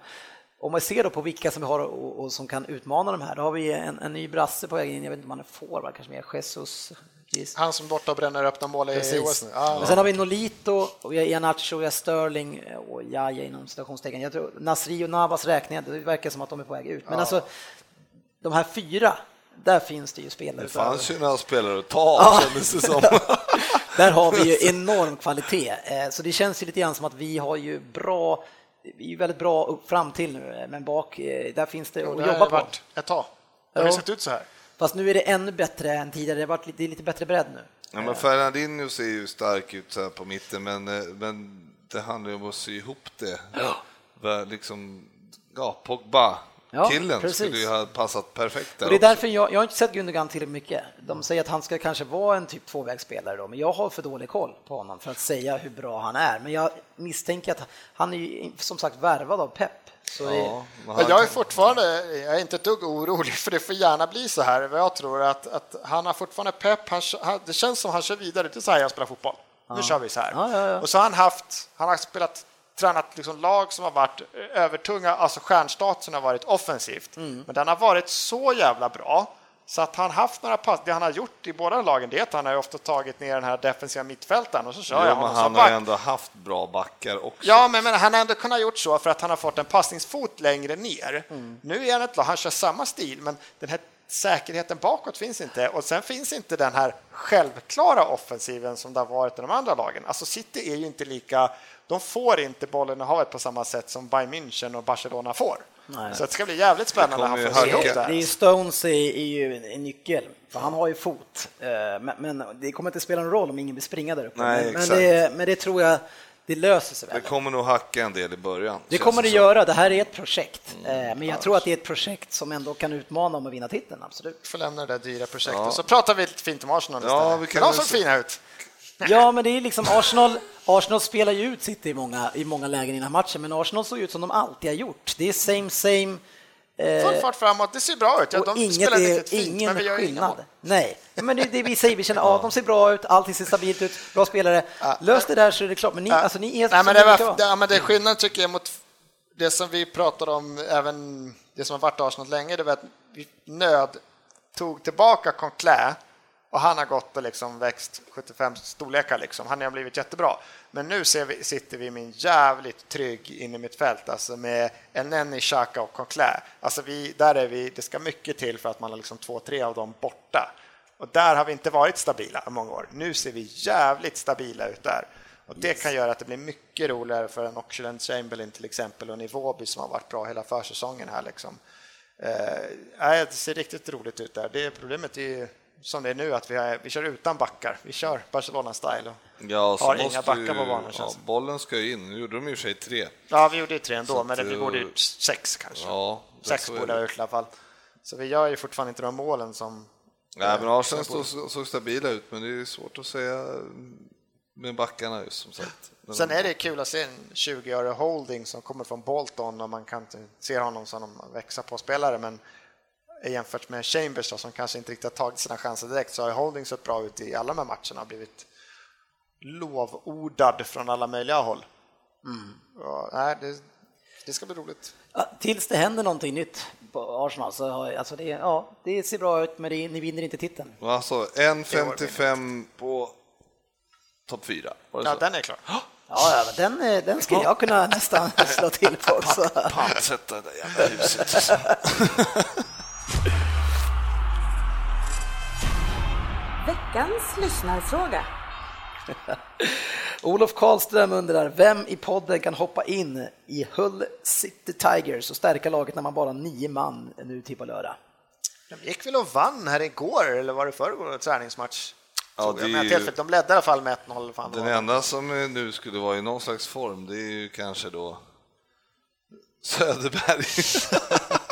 S3: om man ser då på vilka som vi har och, och, som kan utmana de här, då har vi en, en ny brasse på väg in, jag vet inte om han är forward, kanske mer Jesus.
S4: Giss. Han som borta och bränner öppna mål i OS nu.
S3: Ah, Men sen har vi Nolito, och vi har Ianacho, vi har Sterling och Jaja inom citationstecken. Jag tror Nasri och Navas räkningar, det verkar som att de är på väg ut. Men ah. alltså, de här fyra, där finns det ju spelare.
S5: Det fanns ju några spelare att ta, ah. kändes det som.
S3: där har vi ju enorm kvalitet, eh, så det känns ju lite grann som att vi har ju bra vi är väldigt bra upp fram till nu, men bak, eh, där finns det jo, att jobba på.
S4: ett tag. Det har ja. sett ut så här.
S3: Fast nu är det ännu bättre än tidigare, det, varit, det är lite bättre bredd nu.
S5: Ja, men Fernandinho ser ju stark ut så på mitten, men, eh, men det handlar ju om att sy ihop det. Ja. Liksom, ja, Pogba Ja, Killen precis. skulle ju ha passat perfekt
S3: där. Och det är därför jag, jag har inte sett Gundogan tillräckligt mycket. De säger att han ska kanske vara en typ tvåvägsspelare då, men jag har för dålig koll på honom för att säga hur bra han är. Men jag misstänker att han är ju som sagt värvad av Pep. Så
S4: ja, det... Jag är fortfarande, jag är inte ett dugg orolig för det får gärna bli så här. Jag tror att, att han har fortfarande Pep, han, det känns som han kör vidare, det är så här jag spelar fotboll. Nu kör vi så här. Ja, och så har han haft, han har spelat tränat liksom lag som har varit övertunga, alltså stjärnstatusen har varit offensivt, mm. men den har varit så jävla bra så att han haft några pass, det han har gjort i båda lagen det är att han har ofta tagit ner den här defensiva mittfältaren och så kör
S5: ja,
S4: jag
S5: honom Han har ändå haft bra backar också.
S4: Ja, men, men, han har ändå kunnat gjort så för att han har fått en passningsfot längre ner. Mm. Nu är han ett lag, han kör samma stil, men den här säkerheten bakåt finns inte och sen finns inte den här självklara offensiven som det har varit i de andra lagen. Alltså City är ju inte lika de får inte bollen i havet på samma sätt som Bayern München och Barcelona får. Nej. Så det ska bli jävligt spännande han får ihop det.
S3: Det är Stones är, är ju en nyckel, för han har ju fot. Eh, men, men det kommer inte spela någon roll om ingen vill springa där uppe. Nej, men, men, det, men det tror jag det löser sig
S5: väl. Det kommer nog hacka en del i början.
S3: Det kommer det så. göra. Det här är ett projekt, mm. Eh, men jag tror att det är ett projekt som ändå kan utmana om att vinna titeln. Absolut.
S4: Vi får lämna det där dyra projektet ja. så pratar vi lite fint om Arsenal istället. Ja, vi kan de såg fina ut.
S3: Ja, men det är liksom Arsenal. Arsenal spelar ju ut City i många, i många lägen i den här matchen, men Arsenal såg ut som de alltid har gjort. Det är same, same.
S4: Eh, Full fart framåt, det ser bra ut. Ja, de
S3: inget spelar är, fint, ingen men vi gör skillnad. Nej, men det, det vi säger, vi känner att ja, de ser bra ut, allting ser stabilt ut, bra spelare. Lös det där så är det klart, men ni, ja. alltså, ni är
S4: Nej, men det, var, det, ja, men det är skillnad tycker jag mot det som vi pratade om, även det som har varit Arsenal länge, det var att vi nöd tog tillbaka Conclais och han har gått och liksom växt 75 storlekar. Liksom. Han har blivit jättebra. Men nu vi, sitter vi med en jävligt trygg inne i mitt fält, alltså med Elneny, Xhaka och Coquelin. Alltså vi, där är vi, det ska mycket till för att man har liksom två, tre av dem borta. Och där har vi inte varit stabila i många år. Nu ser vi jävligt stabila ut där. Och det yes. kan göra att det blir mycket roligare för en Oxlade Chamberlain till exempel och Nivobi som har varit bra hela försäsongen här. Liksom. Eh, det ser riktigt roligt ut där. Det problemet är som det är nu, att vi, är, vi kör utan backar. Vi kör Barcelona-style
S5: ja, har inga backar på banan. Ja, bollen ska ju in. Nu gjorde de i och för sig tre.
S4: Ja, vi gjorde tre ändå, så men vi borde ut sex kanske. Ja, sex borde ha i alla fall. Så vi gör ju fortfarande inte de målen som...
S5: Nej, men Arsenal såg, såg stabila ut, men det är svårt att säga med backarna just som sagt.
S4: Sen är det kul att se en 20-årig Holding som kommer från Bolton och man kan inte se honom som en växa på spelare, men jämfört med Chambers då, som kanske inte riktigt har tagit sina chanser direkt så har Holding sett bra ut i alla de här matcherna och blivit lovordad från alla möjliga håll. Mm. Ja, nej, det, det, ska bli roligt.
S3: Ja, tills det händer någonting nytt på Arsenal så har, alltså det, ja, det ser bra ut men det, ni vinner inte titeln.
S5: Alltså 1.55 på topp 4.
S4: Ja, den är klar.
S3: Ja, den, eh, den skulle jag kunna nästan slå till på också.
S5: Pantsätta det där jävla huset.
S1: Veckans lyssnarfråga.
S3: Olof Karlström undrar, vem i podden kan hoppa in i Hull City Tigers och stärka laget när man bara har nio man nu till på lördag?
S4: De gick väl och vann här igår, eller var det förrgår, träningsmatch? Ja, det är ju... De ledde i alla fall med 1-0.
S5: Den enda som nu skulle vara i någon slags form, det är ju kanske då Söderberg.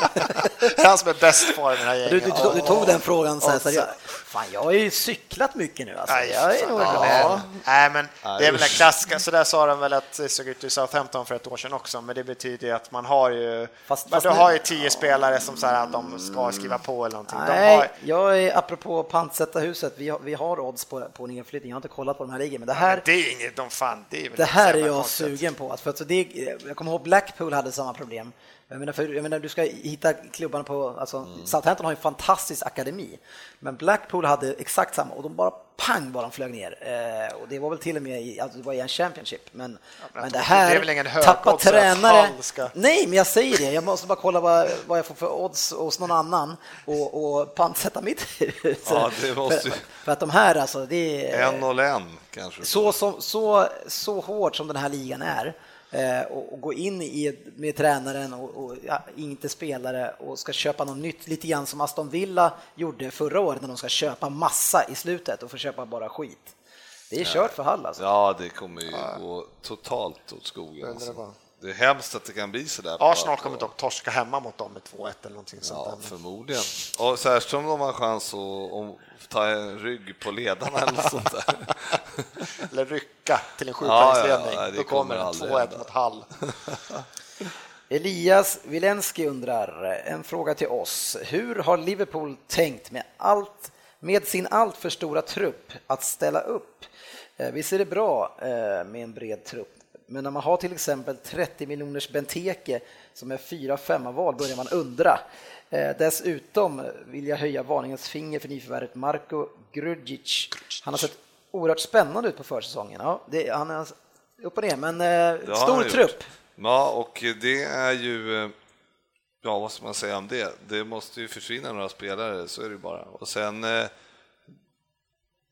S4: han som är bäst i den här
S3: gänget. Du, du, du, du tog den frågan så här, så jag, fan, jag har ju cyklat mycket nu. Alltså. jag är nog
S4: ja. Nej, men det är väl den klassiska, så där sa de väl att det såg ut i Southampton för ett år sedan också, men det betyder att man har ju, fast, fast du nu, har ju tio spelare som så här, att de ska skriva på eller någonting.
S3: Nej,
S4: har...
S3: jag är, apropå pantsätta huset, vi har, vi har odds på, på en inflyttning, jag har inte kollat på de här ligorna, men det här... Men
S4: det är inget, de fan, det är
S3: Det här är jag sugen på, för att det, jag kommer ihåg Blackpool hade samma problem. Jag menar, för, jag menar, du ska hitta klubbarna på, alltså, mm. Southampton har en fantastisk akademi, men Blackpool hade exakt samma och de bara pang bara de flög ner. Eh, och det var väl till och med i, alltså, det var i en Championship. Men, ja, men det här, det tappa tränare. Ska... Nej, men jag säger det, jag måste bara kolla vad, vad jag får för odds hos någon annan och, och pantsätta mitt
S5: ja, det måste...
S3: för, för, att de här alltså, det
S5: är... En och en kanske.
S3: Så, så, så, så hårt som den här ligan är och, och, gå in i, med tränaren och, och ja, inte spelare och ska köpa något nytt, lite grann som Aston Villa gjorde förra året när de ska köpa massa i slutet och få köpa bara skit. Det är kört för Hall alltså.
S5: Ja, det kommer ju gå totalt åt skogen. Alltså. Det är hemskt att det kan bli så där.
S4: Arsenal kommer dock torska hemma mot dem med 2-1 eller någonting sånt.
S5: Ja, förmodligen. Och särskilt som de har chans att, ta en rygg på ledarna eller sånt där.
S4: eller rycka till en sjupoängsledning. Ja, ja, Då kommer det 2-1 mot Hall.
S3: Elias Wilenski undrar, en fråga till oss. Hur har Liverpool tänkt med, allt, med sin alltför stora trupp att ställa upp? Eh, visst är det bra eh, med en bred trupp, men när man har till exempel 30 miljoners Benteke som är 4-5 val börjar man undra. Eh, dessutom vill jag höja varningens finger för nyförvärvet Marko Grudzic. Han har sett oerhört spännande ut på försäsongen. Ja, det, han är upp och ner, men eh, stor trupp.
S5: Ja, och det är ju, ja vad ska man säga om det? Det måste ju försvinna några spelare, så är det bara. Och sen,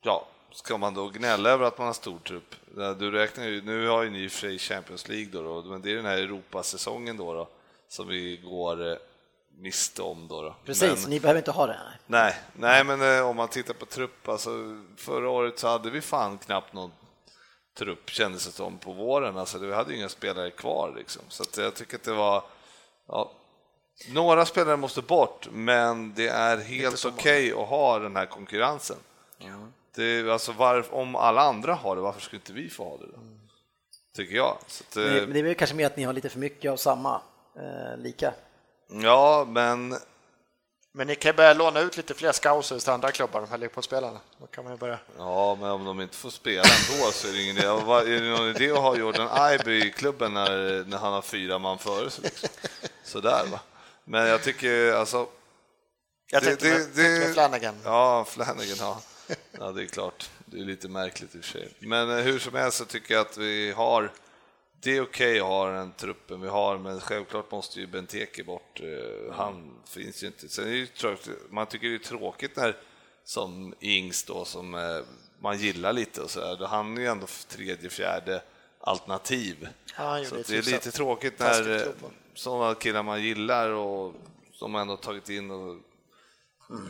S5: ja, ska man då gnälla över att man har stor trupp? Du räknar ju, nu har ju ni i och för sig Champions League då, då, men det är den här Europasäsongen då, då som vi går eh, miste om då. då.
S3: Precis, men, ni behöver inte ha det.
S5: Nej, nej, men eh, om man tittar på trupp, alltså förra året så hade vi fan knappt någon trupp kändes det som på våren, alltså vi hade ju inga spelare kvar liksom, så att jag tycker att det var ja, några spelare måste bort, men det är helt okej okay att ha den här konkurrensen. Ja. Det, alltså var, om alla andra har det, varför skulle inte vi få ha det då? Tycker jag. Att,
S3: men det, men det är väl kanske mer att ni har lite för mycket av samma, eh, lika?
S5: Ja, men...
S4: Men ni kan börja låna ut lite fler scousers till andra klubbar, de här Liverpool-spelarna. Då kan man börja.
S5: Ja, men om de inte får spela ändå så är det ingen idé. Är det någon idé att ha Jordan Ibe i klubben när, när han har fyra man före sig? Liksom? Sådär, va. Men jag tycker alltså...
S4: Jag tänkte det, med, det, med Flanagan.
S5: Ja, Flanagan, ja. Ja, det är klart. Det är lite märkligt i och för sig. Men eh, hur som helst så tycker jag att vi har det är okej okay att ha den truppen vi har, men självklart måste ju Benteke bort. Eh, han finns ju inte. Sen är det ju, man tycker det är tråkigt när, som Ings då, som eh, man gillar lite och så där. Han är ju ändå tredje, fjärde alternativ. Ja, så det är lite tråkigt när sådana killar man gillar och som man ändå tagit in och.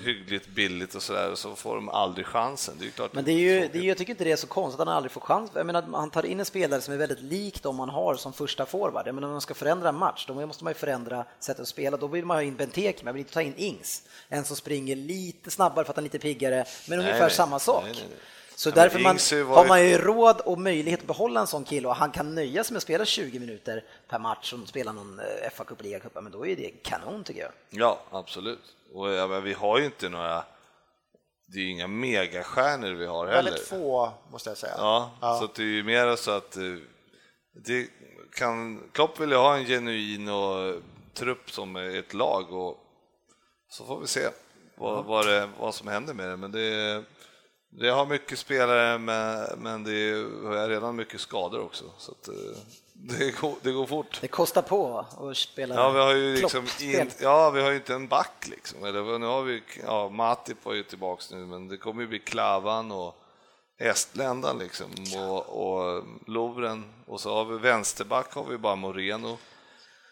S5: Hyggligt billigt och sådär, så får de aldrig chansen. Det är klart
S3: Men det är ju, det är, jag tycker inte det är så konstigt att han aldrig får chans. Jag menar, man tar in en spelare som är väldigt lik de man har som första forward. Jag menar, om man ska förändra en match, då måste man ju förändra sättet att spela. Då vill man ha in Benteke, man vill inte ta in Ings. En som springer lite snabbare för att han är lite piggare, men nej, ungefär nej, samma sak. Nej, så ja, därför man, har man ju råd och möjlighet att behålla en sån kille och han kan nöja sig med att spela 20 minuter per match som spelar någon eh, fa Cup, ligacup, men då är det kanon tycker jag.
S5: Ja, absolut. Och ja, vi har ju inte några det är inga megastjärnor vi har heller.
S4: Väldigt få, måste jag säga.
S5: Ja, ja. så det är ju mer så att eh, det kan, Klopp vill ju ha en genuin och trupp som ett lag och så får vi se vad, vad, det, vad som händer med det. Men det, det har mycket spelare, men det är redan mycket skador också. Så att, eh, det, går, det går fort.
S3: Det kostar på att spela
S5: ja, vi har ju liksom in, Ja, vi har ju inte en back liksom. Eller, nu har vi, ja, Matip var ju tillbaks nu, men det kommer ju bli Klavan och Estländan liksom och, och Lovren och så har vi vänsterback har vi bara Moreno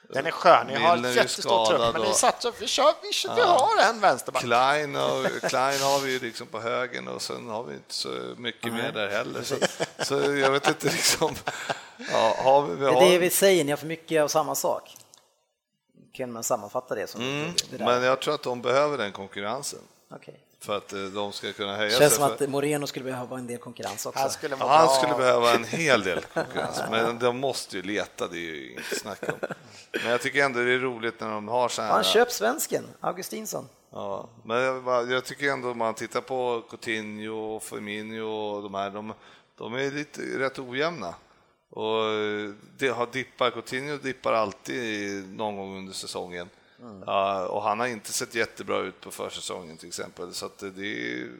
S4: den är skön, ni har jättestor trupp, men ni satsar, vi, kör, vi, kör, vi har en vänsterback.
S5: Klein, och, Klein har vi ju liksom på högen och sen har vi inte så mycket mer där heller. Så, så jag vet inte liksom...
S3: Ja, har vi, vi har... Det är det vi säger, ni har för mycket av samma sak. Kan man sammanfatta det som
S5: mm, det Men jag tror att de behöver den konkurrensen.
S3: Okay
S5: för att eh, de ska kunna höja
S3: sig. Det känns som att Moreno skulle behöva en del konkurrens också.
S5: Han skulle, ja, han skulle behöva en hel del konkurrens, men de måste ju leta, det är ju inget snack om. Men jag tycker ändå det är roligt när de har så här...
S3: Han köp svensken, Augustinsson.
S5: Ja, men jag, jag tycker ändå om man tittar på Coutinho, Firmino och de här, de, de är lite rätt ojämna. Och det har dippar, Coutinho dippar alltid någon gång under säsongen. Mm. Uh, och han har inte sett jättebra ut på försäsongen till exempel. Så att det är,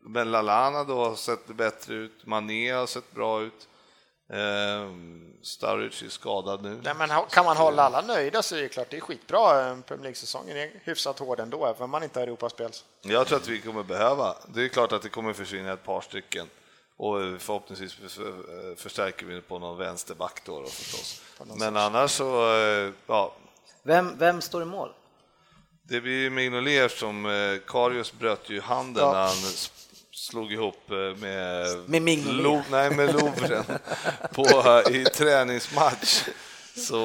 S5: men Lalana då har sett bättre ut, Mané har sett bra ut. Uh, Sturridge är skadad nu.
S4: Nej, men kan man hålla alla nöjda så är det klart det är skitbra. Premier League-säsongen är hyfsat hård ändå, även om man inte har Europaspel.
S5: Jag tror att vi kommer behöva, det är klart att det kommer försvinna ett par stycken och förhoppningsvis förstärker vi på någon vänsterback då, då förstås. Men annars så, eh, ja,
S3: vem, vem står i mål?
S5: Det blir Mignolet som eh, Karius bröt ju handen ja. när han slog ihop eh, med,
S3: med, Lo,
S5: nej, med Lovren på, i träningsmatch. Så,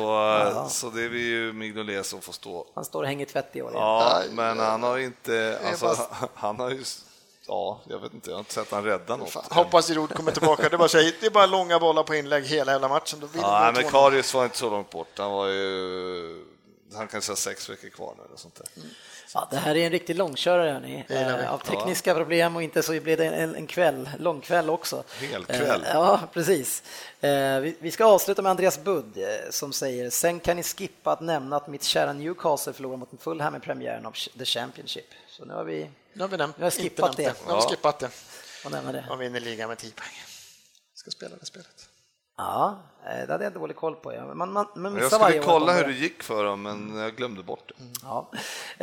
S5: ja. så det är vi ju Mignolet som får stå.
S3: Han står och hänger tvätt i år.
S5: Ja, men han har inte, alltså, han har ju Ja, jag vet inte, jag har inte sett han rädda något. Fan,
S4: hoppas Giroud kommer tillbaka. Det är, bara, det är bara långa bollar på inlägg hela jävla matchen. Då
S5: vill ja, men Karius var inte så långt bort. Han var ju, han kan säga sex veckor kvar nu eller sånt där. Mm.
S3: Ja, det här är en riktig långkörare, hörni. Eh, av tekniska ja. problem och inte så blir det en, en kväll, lång kväll också.
S5: Helkväll.
S3: Eh, ja, precis. Eh, vi, vi, ska avsluta med Andreas Budd eh, som säger sen kan ni skippa att nämna att mitt kära Newcastle förlorar mot Fulham i premiären av The Championship. Så nu har vi,
S4: nu har vi, nämnt,
S3: nu har skippat det. det.
S4: Nu har vi skippat det.
S3: Och nämna det.
S4: Och vinner ligan med 10 poäng. Ska spela det spelet.
S3: Ja, eh, det hade jag dålig koll på. Man, man, man
S5: jag skulle kolla hur det gick för dem, men jag glömde bort det. Mm.
S3: Ja.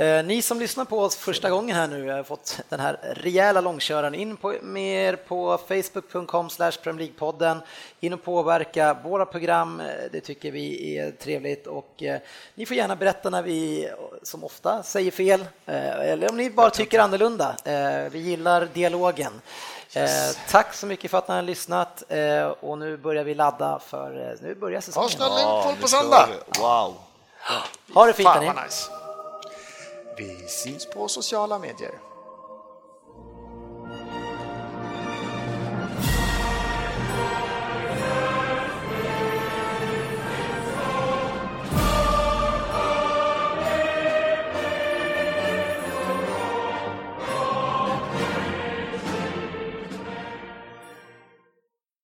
S3: Eh, ni som lyssnar på oss första gången här nu har fått den här rejäla långköraren in på, med er på facebook.com podden In och påverka våra program, eh, det tycker vi är trevligt och ni får gärna berätta när vi som ofta säger fel eller om ni bara tycker annorlunda. Vi gillar dialogen. Eh, tack så mycket för att ni har lyssnat eh, och nu börjar vi ladda för eh, nu börjar säsongen.
S4: Arsenal-Liverpool på söndag!
S5: Wow!
S3: Ha det fint
S4: Nice. Vi syns på sociala medier.